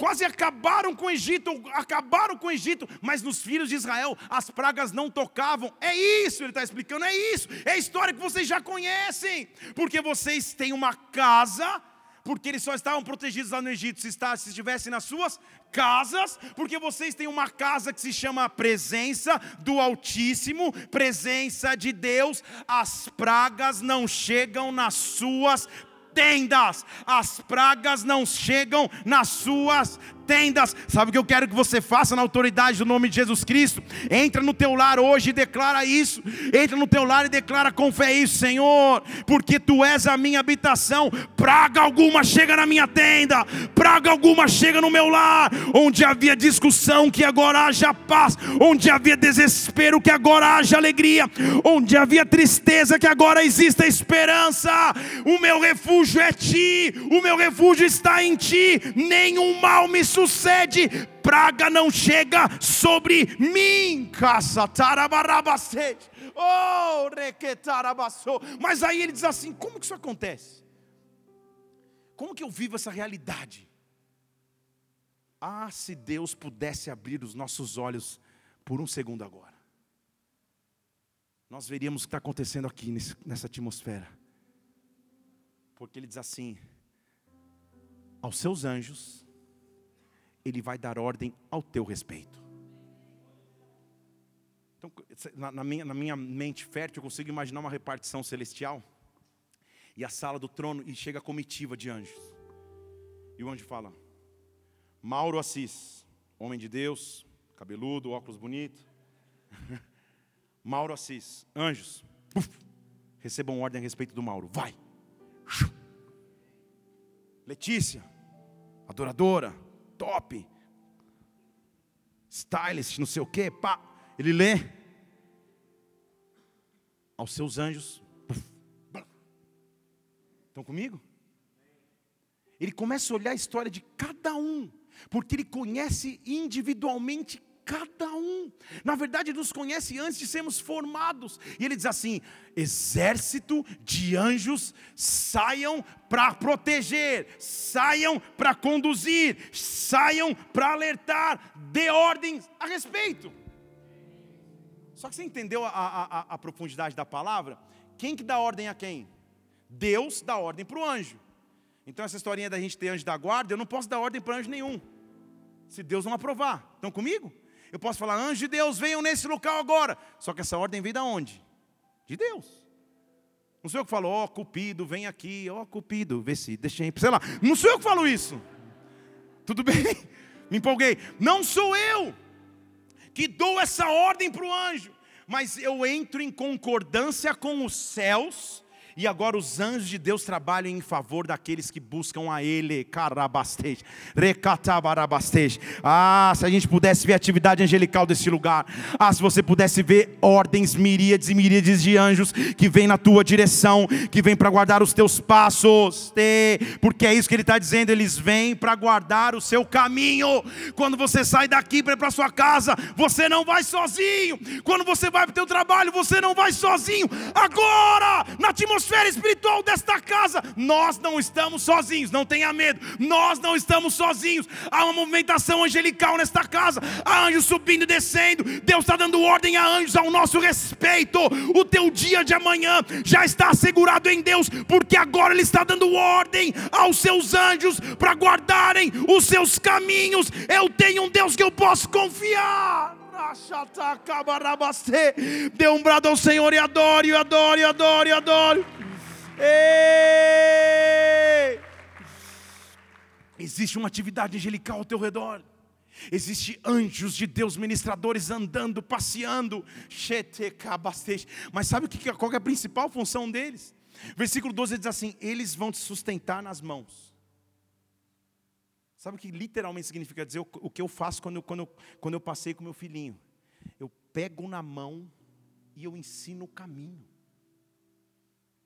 [SPEAKER 1] quase acabaram com o Egito, acabaram com o Egito, mas nos filhos de Israel as pragas não tocavam. É isso, ele está explicando, é isso, é a história que vocês já conhecem, porque vocês têm uma casa, porque eles só estavam protegidos lá no Egito, se, está, se estivessem nas suas casas, porque vocês têm uma casa que se chama presença do Altíssimo, presença de Deus, as pragas não chegam nas suas tendas, as pragas não chegam nas suas tendas. Sabe o que eu quero que você faça na autoridade do nome de Jesus Cristo? Entra no teu lar hoje e declara isso. Entra no teu lar e declara com fé isso, Senhor, porque tu és a minha habitação. Praga alguma chega na minha tenda, praga alguma chega no meu lar. Onde havia discussão, que agora haja paz. Onde havia desespero, que agora haja alegria. Onde havia tristeza, que agora exista esperança. O meu refúgio é ti, o meu refúgio está em ti. Nenhum mal me sucede, praga não chega sobre mim. Oh, Mas aí ele diz assim: como que isso acontece? Como que eu vivo essa realidade? Ah, se Deus pudesse abrir os nossos olhos por um segundo agora, nós veríamos o que está acontecendo aqui nessa atmosfera. Porque ele diz assim: aos seus anjos ele vai dar ordem ao teu respeito. Então, na, na, minha, na minha mente fértil, eu consigo imaginar uma repartição celestial e a sala do trono e chega a comitiva de anjos. E o anjo fala: Mauro Assis, homem de Deus, cabeludo, óculos bonito. Mauro Assis, anjos, uf, recebam ordem a respeito do Mauro. Vai. Letícia, adoradora, top, stylist, não sei o que, pá. Ele lê. Aos seus anjos. Estão comigo? Ele começa a olhar a história de cada um, porque ele conhece individualmente cada um. Na verdade, nos conhece antes de sermos formados. E ele diz assim: exército de anjos saiam para proteger, saiam para conduzir, saiam para alertar, dê ordens a respeito. Só que você entendeu a, a, a profundidade da palavra? Quem que dá ordem a quem? Deus dá ordem para o anjo. Então essa historinha da gente ter anjo da guarda, eu não posso dar ordem para anjo nenhum. Se Deus não aprovar. Estão comigo? Eu posso falar, anjo de Deus, venham nesse local agora. Só que essa ordem vem da onde? De Deus. Não sou eu que falo, ó oh, Cupido, vem aqui, ó oh, Cupido, vê se, deixa aí, sei lá. Não sou eu que falo isso. Tudo bem? Me empolguei. Não sou eu que dou essa ordem para o anjo, mas eu entro em concordância com os céus e agora os anjos de Deus trabalham em favor daqueles que buscam a Ele. Carabastej, recatabarabastej. Ah, se a gente pudesse ver a atividade angelical desse lugar. Ah, se você pudesse ver ordens, miríades e miríades de anjos que vêm na tua direção, que vêm para guardar os teus passos. Porque é isso que ele está dizendo. Eles vêm para guardar o seu caminho. Quando você sai daqui para ir para sua casa, você não vai sozinho. Quando você vai para o teu trabalho, você não vai sozinho. Agora, na atmosfera atmosfera espiritual desta casa, nós não estamos sozinhos, não tenha medo, nós não estamos sozinhos. Há uma movimentação angelical nesta casa, há anjos subindo e descendo, Deus está dando ordem a anjos ao nosso respeito. O teu dia de amanhã já está assegurado em Deus, porque agora Ele está dando ordem aos seus anjos para guardarem os seus caminhos. Eu tenho um Deus que eu posso confiar. Dê um brado ao Senhor e adore, adore, adore, adore. Ei! Existe uma atividade angelical ao teu redor. Existe anjos de Deus, ministradores andando, passeando. Mas sabe qual é a principal função deles? Versículo 12 diz assim: Eles vão te sustentar nas mãos. Sabe o que literalmente significa dizer o que eu faço quando eu, quando, eu, quando eu passei com meu filhinho? Eu pego na mão e eu ensino o caminho.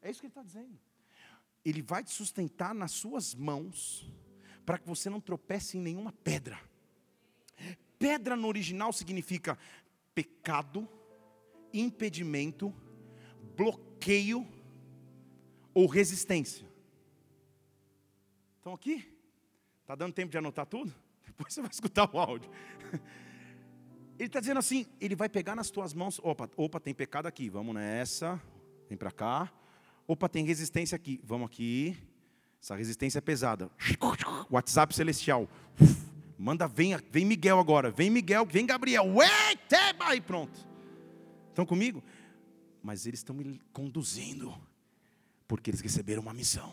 [SPEAKER 1] É isso que ele está dizendo. Ele vai te sustentar nas suas mãos, para que você não tropece em nenhuma pedra. Pedra no original significa pecado, impedimento, bloqueio ou resistência. Estão aqui? Está dando tempo de anotar tudo? Depois você vai escutar o áudio. Ele está dizendo assim: ele vai pegar nas tuas mãos. Opa, opa, tem pecado aqui, vamos nessa. Vem para cá. Opa, tem resistência aqui, vamos aqui. Essa resistência é pesada. WhatsApp celestial. Manda, vem, vem Miguel agora. Vem Miguel, vem Gabriel. Eita, aí pronto. Estão comigo? Mas eles estão me conduzindo. Porque eles receberam uma missão.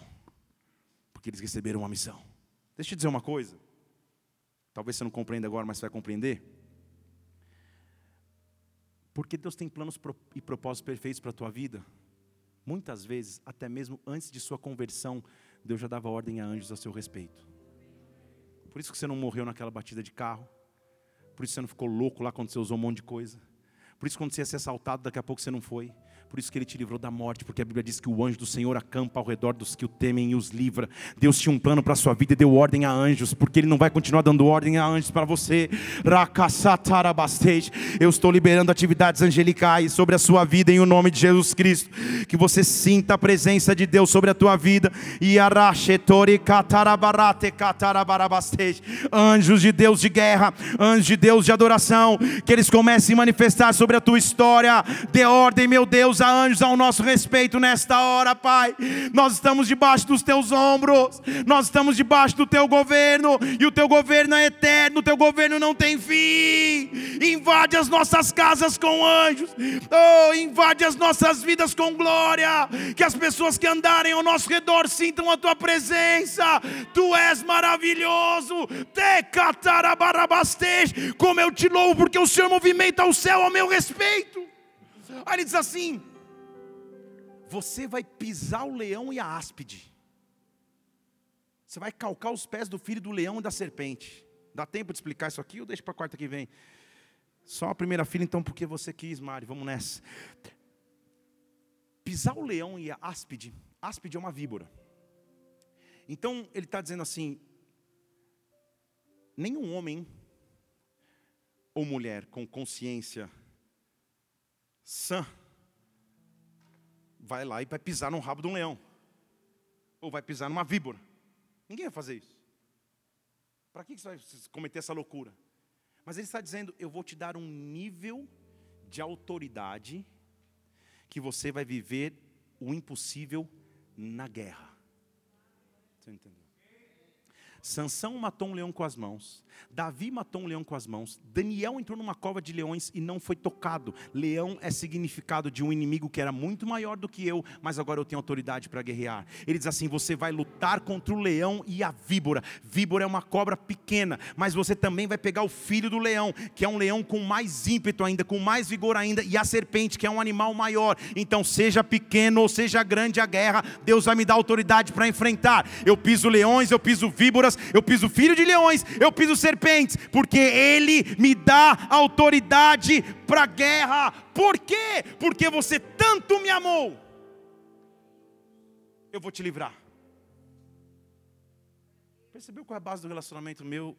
[SPEAKER 1] Porque eles receberam uma missão. Deixa eu te dizer uma coisa. Talvez você não compreenda agora, mas você vai compreender. Porque Deus tem planos e propósitos perfeitos para a tua vida. Muitas vezes, até mesmo antes de sua conversão, Deus já dava ordem a anjos a seu respeito. Por isso que você não morreu naquela batida de carro. Por isso que você não ficou louco lá quando você usou um monte de coisa. Por isso quando você ia ser assaltado, daqui a pouco você não foi. Por isso que ele te livrou da morte, porque a Bíblia diz que o anjo do Senhor acampa ao redor dos que o temem e os livra. Deus tinha um plano para a sua vida e deu ordem a anjos, porque ele não vai continuar dando ordem a anjos para você. Eu estou liberando atividades angelicais sobre a sua vida em o nome de Jesus Cristo. Que você sinta a presença de Deus sobre a tua vida. E anjos de Deus de guerra, anjos de Deus de adoração, que eles comecem a manifestar sobre a tua história. Dê ordem, meu Deus a anjos ao nosso respeito nesta hora, Pai. Nós estamos debaixo dos teus ombros, nós estamos debaixo do teu governo, e o teu governo é eterno, o teu governo não tem fim. Invade as nossas casas com anjos, oh, invade as nossas vidas com glória, que as pessoas que andarem ao nosso redor sintam a tua presença. Tu és maravilhoso, te como eu te louvo, porque o Senhor movimenta o céu ao meu respeito. Aí ele diz assim: Você vai pisar o leão e a áspide. Você vai calcar os pés do filho do leão e da serpente. Dá tempo de explicar isso aqui ou deixa para a quarta que vem? Só a primeira filha, então, porque você quis, Mari. Vamos nessa. Pisar o leão e a áspide. Áspide é uma víbora. Então ele está dizendo assim: nenhum homem ou mulher com consciência sã vai lá e vai pisar no rabo de um leão, ou vai pisar numa víbora. Ninguém vai fazer isso. Para que você vai cometer essa loucura? Mas ele está dizendo: eu vou te dar um nível de autoridade que você vai viver o impossível na guerra. Você entendeu? Sansão matou um leão com as mãos. Davi matou um leão com as mãos. Daniel entrou numa cova de leões e não foi tocado. Leão é significado de um inimigo que era muito maior do que eu, mas agora eu tenho autoridade para guerrear. Ele diz assim: você vai lutar contra o leão e a víbora. Víbora é uma cobra pequena, mas você também vai pegar o filho do leão, que é um leão com mais ímpeto ainda, com mais vigor ainda, e a serpente, que é um animal maior. Então, seja pequeno ou seja grande a guerra, Deus vai me dar autoridade para enfrentar. Eu piso leões, eu piso víboras, eu piso filho de leões, eu piso serpentes, porque Ele me dá autoridade para a guerra. Por quê? Porque você tanto me amou. Eu vou te livrar. Percebeu qual é a base do relacionamento meu,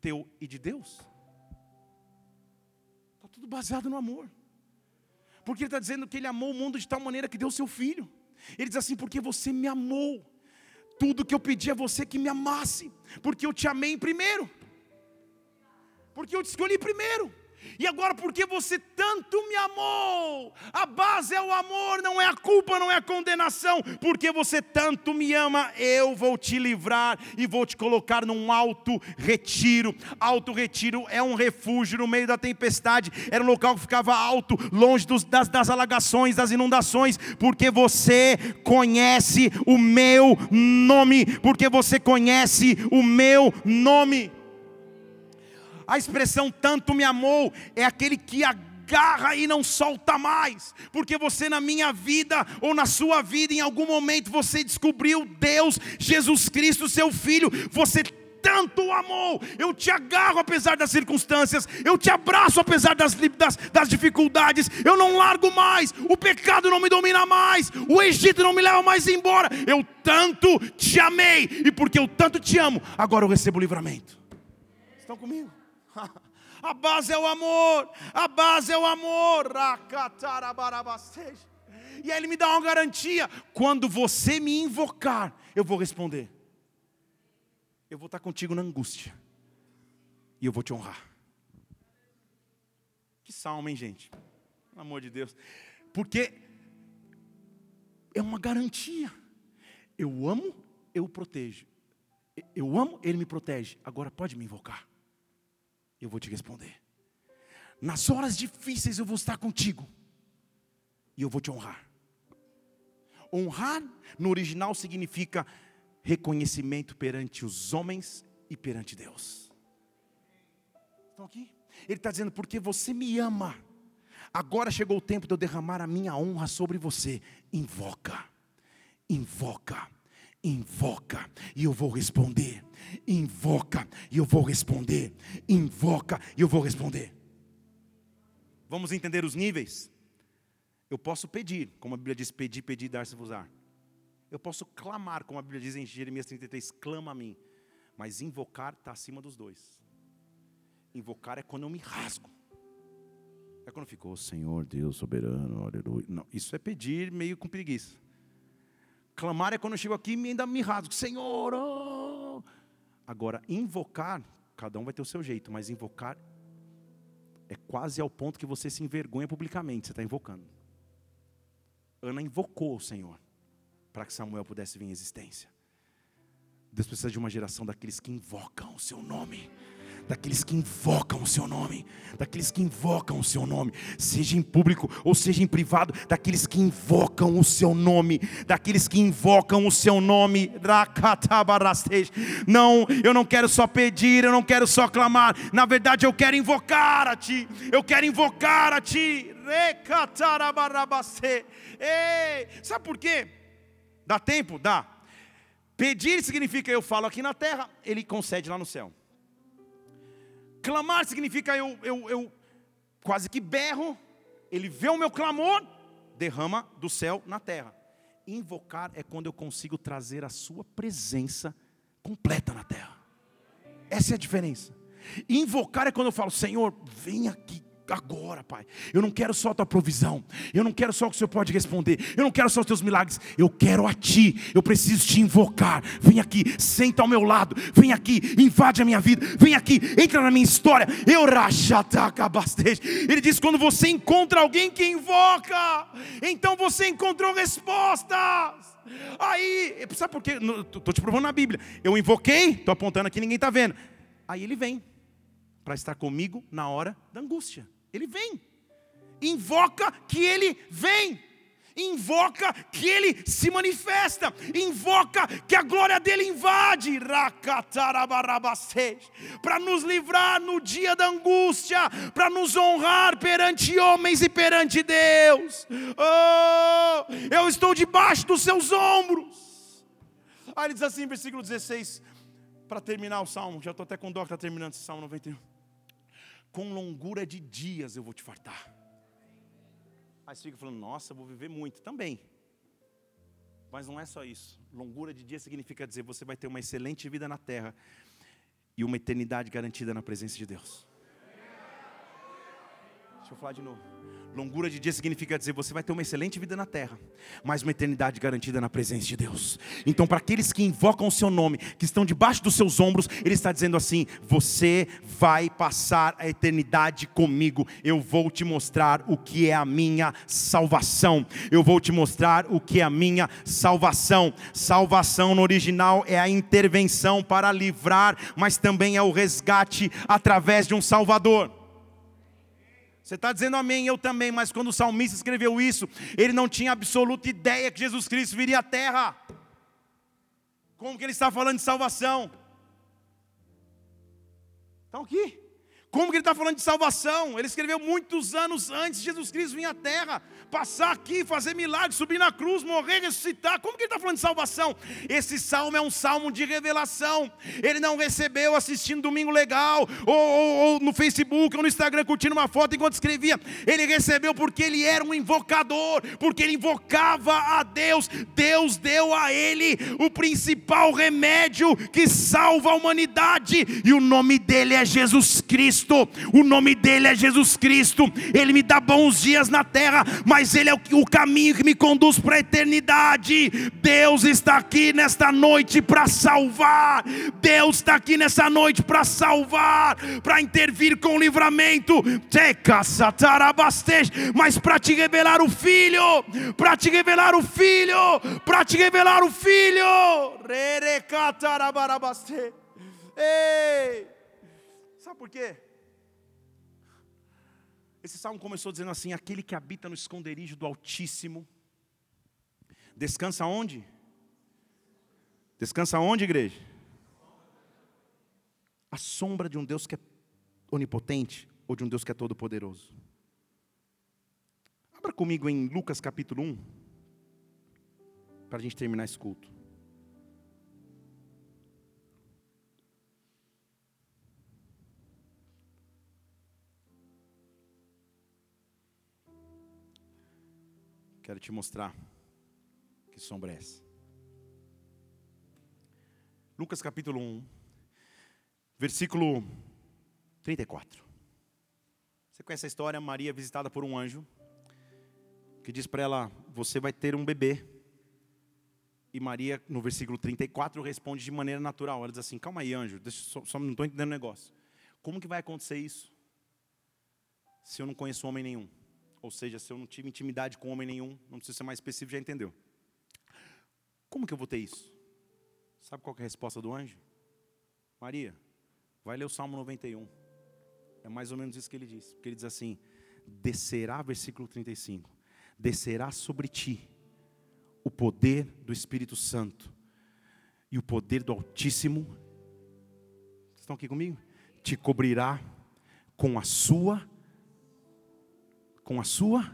[SPEAKER 1] teu e de Deus? Está tudo baseado no amor. Porque ele está dizendo que ele amou o mundo de tal maneira que deu seu filho. Ele diz assim: porque você me amou. Tudo que eu pedi a você que me amasse, porque eu te amei primeiro, porque eu te escolhi primeiro. E agora, porque você tanto me amou, a base é o amor, não é a culpa, não é a condenação. Porque você tanto me ama, eu vou te livrar e vou te colocar num alto retiro. Alto retiro é um refúgio no meio da tempestade, era um local que ficava alto, longe dos, das, das alagações, das inundações. Porque você conhece o meu nome, porque você conhece o meu nome. A expressão tanto me amou é aquele que agarra e não solta mais, porque você na minha vida ou na sua vida, em algum momento você descobriu Deus, Jesus Cristo, seu Filho, você tanto amou, eu te agarro apesar das circunstâncias, eu te abraço apesar das, das, das, dificuldades, eu não largo mais, o pecado não me domina mais, o Egito não me leva mais embora, eu tanto te amei, e porque eu tanto te amo, agora eu recebo o livramento. Estão comigo? A base é o amor, a base é o amor. E aí ele me dá uma garantia: quando você me invocar, eu vou responder. Eu vou estar contigo na angústia, e eu vou te honrar. Que salmo, hein, gente? Pelo amor de Deus, porque é uma garantia. Eu amo, eu protejo. Eu amo, ele me protege. Agora pode me invocar eu vou te responder. Nas horas difíceis eu vou estar contigo. E eu vou te honrar. Honrar no original significa reconhecimento perante os homens e perante Deus. Estão aqui? Ele está dizendo, porque você me ama. Agora chegou o tempo de eu derramar a minha honra sobre você. Invoca, invoca, invoca, e eu vou responder invoca e eu vou responder. Invoca e eu vou responder. Vamos entender os níveis? Eu posso pedir, como a Bíblia diz: pedir, pedir, dar-se-vos-á. Eu posso clamar, como a Bíblia diz em Jeremias 33, clama a mim. Mas invocar está acima dos dois. Invocar é quando eu me rasgo. É quando ficou, oh, Senhor Deus soberano, aleluia. Não, isso é pedir meio com preguiça. Clamar é quando eu chego aqui e ainda me rasgo. Senhor, oh, Agora, invocar, cada um vai ter o seu jeito, mas invocar é quase ao ponto que você se envergonha publicamente, você está invocando. Ana invocou o Senhor para que Samuel pudesse vir em existência. Deus precisa de uma geração daqueles que invocam o seu nome daqueles que invocam o seu nome, daqueles que invocam o seu nome, seja em público ou seja em privado, daqueles que invocam o seu nome, daqueles que invocam o seu nome. Não, eu não quero só pedir, eu não quero só clamar, na verdade eu quero invocar a Ti, eu quero invocar a Ti. Ei, sabe por quê? Dá tempo? Dá. Pedir significa eu falo aqui na terra, ele concede lá no céu. Clamar significa eu, eu, eu quase que berro, ele vê o meu clamor, derrama do céu na terra. Invocar é quando eu consigo trazer a Sua presença completa na terra. Essa é a diferença. Invocar é quando eu falo, Senhor, vem aqui agora, Pai. Eu não quero só a tua provisão. Eu não quero só o que o Senhor pode responder. Eu não quero só os teus milagres. Eu quero a ti. Eu preciso te invocar. Vem aqui, senta ao meu lado. Vem aqui, invade a minha vida. Vem aqui, entra na minha história. Eu. Ele diz: quando você encontra alguém que invoca, então você encontrou respostas. Aí, sabe por quê? Estou te provando na Bíblia. Eu invoquei, estou apontando aqui, ninguém está vendo. Aí ele vem para estar comigo na hora da angústia. Ele vem. Invoca que ele vem. Invoca que ele se manifesta. Invoca que a glória dele invade. Para nos livrar no dia da angústia. Para nos honrar perante homens e perante Deus. Oh, eu estou debaixo dos seus ombros. Aí ele diz assim, versículo 16. Para terminar o salmo. Já estou até com dó que está terminando esse salmo 91 com longura de dias eu vou te fartar. Aí você fica falando, nossa, vou viver muito. Também. Mas não é só isso. Longura de dias significa dizer, você vai ter uma excelente vida na terra e uma eternidade garantida na presença de Deus. Deixa eu falar de novo. Longura de dia significa dizer você vai ter uma excelente vida na terra, mas uma eternidade garantida na presença de Deus. Então, para aqueles que invocam o seu nome, que estão debaixo dos seus ombros, Ele está dizendo assim: você vai passar a eternidade comigo. Eu vou te mostrar o que é a minha salvação. Eu vou te mostrar o que é a minha salvação. Salvação no original é a intervenção para livrar, mas também é o resgate através de um Salvador. Você está dizendo amém, eu também, mas quando o salmista escreveu isso, ele não tinha absoluta ideia que Jesus Cristo viria à terra. Como que ele está falando de salvação? Estão aqui. Como que ele está falando de salvação? Ele escreveu muitos anos antes de Jesus Cristo vir à terra passar aqui, fazer milagres, subir na cruz, morrer, ressuscitar. Como que ele está falando de salvação? Esse salmo é um salmo de revelação. Ele não recebeu assistindo Domingo Legal, ou, ou, ou no Facebook, ou no Instagram, curtindo uma foto enquanto escrevia. Ele recebeu porque ele era um invocador, porque ele invocava a Deus. Deus deu a ele o principal remédio que salva a humanidade, e o nome dele é Jesus Cristo. O nome dele é Jesus Cristo. Ele me dá bons dias na terra, mas Ele é o caminho que me conduz para a eternidade. Deus está aqui nesta noite para salvar. Deus está aqui nessa noite para salvar, para intervir com o livramento. Mas para te revelar o Filho, para te revelar o Filho, para te revelar o Filho. Ei! Sabe por quê? Esse salmo começou dizendo assim: aquele que habita no esconderijo do Altíssimo, descansa onde? Descansa onde, igreja? A sombra de um Deus que é onipotente ou de um Deus que é todo-poderoso. Abra comigo em Lucas capítulo 1, para a gente terminar esse culto. Quero te mostrar que sombra é essa. Lucas capítulo 1, versículo 34. Você conhece a história? Maria visitada por um anjo que diz para ela: Você vai ter um bebê. E Maria, no versículo 34, responde de maneira natural. Ela diz assim: Calma aí, anjo, deixa, só, só não estou entendendo o negócio. Como que vai acontecer isso? Se eu não conheço homem nenhum. Ou seja, se eu não tive intimidade com homem nenhum, não precisa ser mais específico, já entendeu. Como que eu vou ter isso? Sabe qual é a resposta do anjo? Maria, vai ler o Salmo 91. É mais ou menos isso que ele diz. Porque ele diz assim: descerá, versículo 35, descerá sobre ti o poder do Espírito Santo e o poder do Altíssimo. Vocês estão aqui comigo? Te cobrirá com a sua com a sua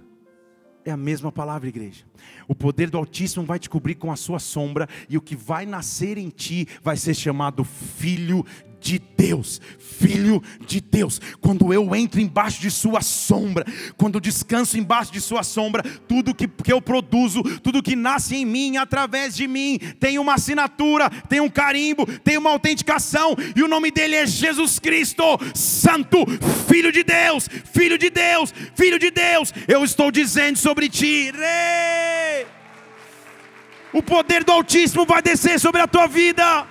[SPEAKER 1] é a mesma palavra, igreja. O poder do Altíssimo vai te cobrir com a sua sombra, e o que vai nascer em ti vai ser chamado Filho de Deus, filho de Deus. Quando eu entro embaixo de Sua sombra, quando eu descanso embaixo de Sua sombra, tudo que, que eu produzo, tudo que nasce em mim, através de mim, tem uma assinatura, tem um carimbo, tem uma autenticação, e o nome dele é Jesus Cristo, Santo, Filho de Deus, Filho de Deus, Filho de Deus. Eu estou dizendo sobre ti. O poder do Altíssimo vai descer sobre a tua vida.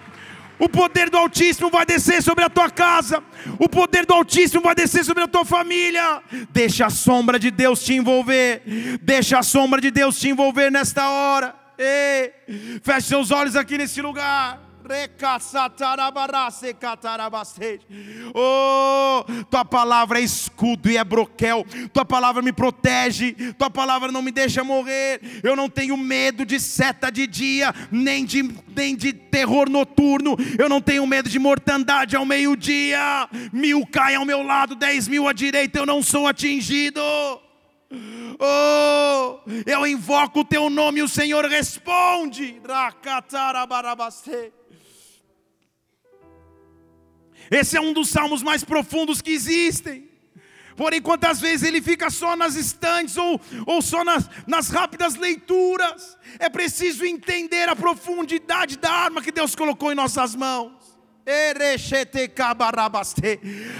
[SPEAKER 1] O poder do Altíssimo vai descer sobre a tua casa. O poder do Altíssimo vai descer sobre a tua família. Deixa a sombra de Deus te envolver. Deixa a sombra de Deus te envolver nesta hora. Ei, feche seus olhos aqui nesse lugar. Oh, tua palavra é escudo e é broquel. Tua palavra me protege. Tua palavra não me deixa morrer. Eu não tenho medo de seta de dia, nem de, nem de terror noturno. Eu não tenho medo de mortandade ao meio-dia. Mil caem ao meu lado, dez mil à direita. Eu não sou atingido. Oh, eu invoco o teu nome e o Senhor responde. Esse é um dos salmos mais profundos que existem. Porém, quantas vezes ele fica só nas estantes ou, ou só nas, nas rápidas leituras, é preciso entender a profundidade da arma que Deus colocou em nossas mãos.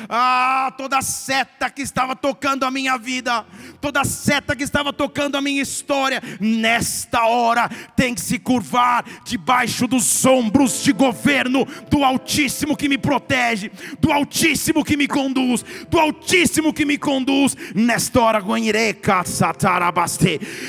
[SPEAKER 1] Ah, toda seta que estava tocando a minha vida, toda seta que estava tocando a minha história, nesta hora tem que se curvar debaixo dos ombros de governo do Altíssimo que me protege, do Altíssimo que me conduz, do Altíssimo que me conduz. Nesta hora,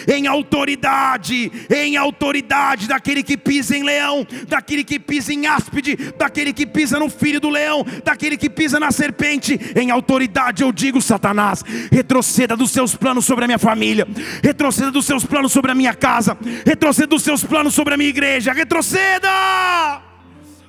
[SPEAKER 1] em autoridade, em autoridade daquele que pisa em leão, daquele que pisa em áspide, daquele que pisa no filho do leão, daquele que pisa na serpente, em autoridade eu digo: Satanás, retroceda dos seus planos sobre a minha família, retroceda dos seus planos sobre a minha casa, retroceda dos seus planos sobre a minha igreja, retroceda!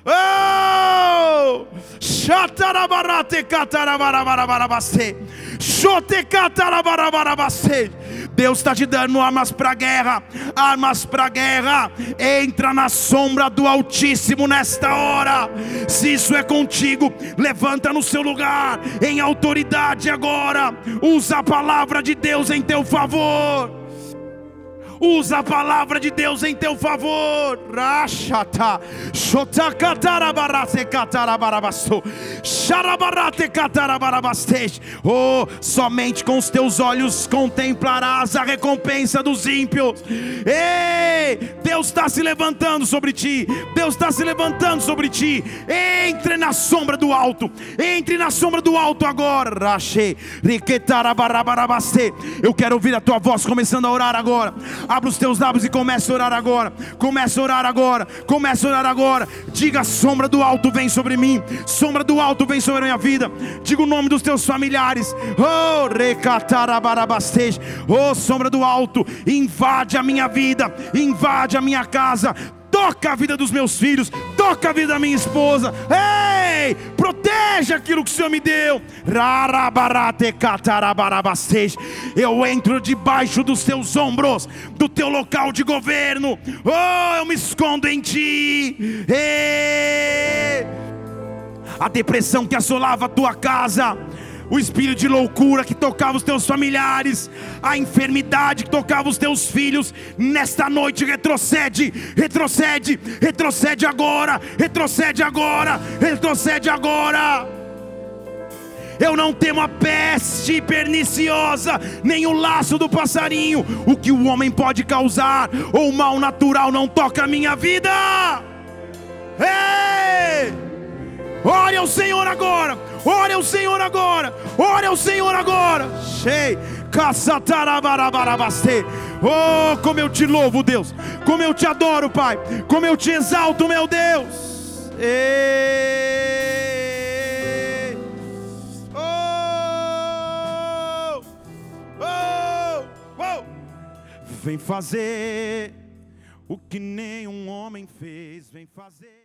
[SPEAKER 1] Oh! Shatarabarate catarabarabarabarabaste. Shote catarabarabarabase. Deus está te dando armas para guerra, armas para guerra. Entra na sombra do Altíssimo nesta hora. Se isso é contigo, levanta no seu lugar, em autoridade agora. Usa a palavra de Deus em teu favor. Usa a palavra de Deus em teu favor. Oh, somente com os teus olhos contemplarás a recompensa dos ímpios. Ei, Deus está se levantando sobre ti. Deus está se levantando sobre ti. Entre na sombra do alto. Entre na sombra do alto agora. Eu quero ouvir a tua voz começando a orar agora. Abra os teus lábios e comece a orar agora. Comece a orar agora. Comece a orar agora. Diga: sombra do alto vem sobre mim. Sombra do alto vem sobre a minha vida. Diga o nome dos teus familiares. Oh, recatarabarabasteja. Oh, sombra do alto, invade a minha vida, invade a minha casa toca a vida dos meus filhos, toca a vida da minha esposa. Ei, proteja aquilo que o Senhor me deu. Eu entro debaixo dos teus ombros, do teu local de governo. Oh, eu me escondo em ti. Ei, a depressão que assolava a tua casa o espírito de loucura que tocava os teus familiares, a enfermidade que tocava os teus filhos, nesta noite retrocede, retrocede, retrocede agora, retrocede agora, retrocede agora. Eu não temo a peste perniciosa, nem o laço do passarinho. O que o homem pode causar, ou o mal natural não toca a minha vida. Ei! Ore ao Senhor agora. Ore ao Senhor agora. Ore ao Senhor agora. Shei. Oh, como eu te louvo, Deus. Como eu te adoro, Pai. Como eu te exalto, meu Deus. Oh. Oh. Oh. Vem fazer o que nenhum homem fez. Vem fazer.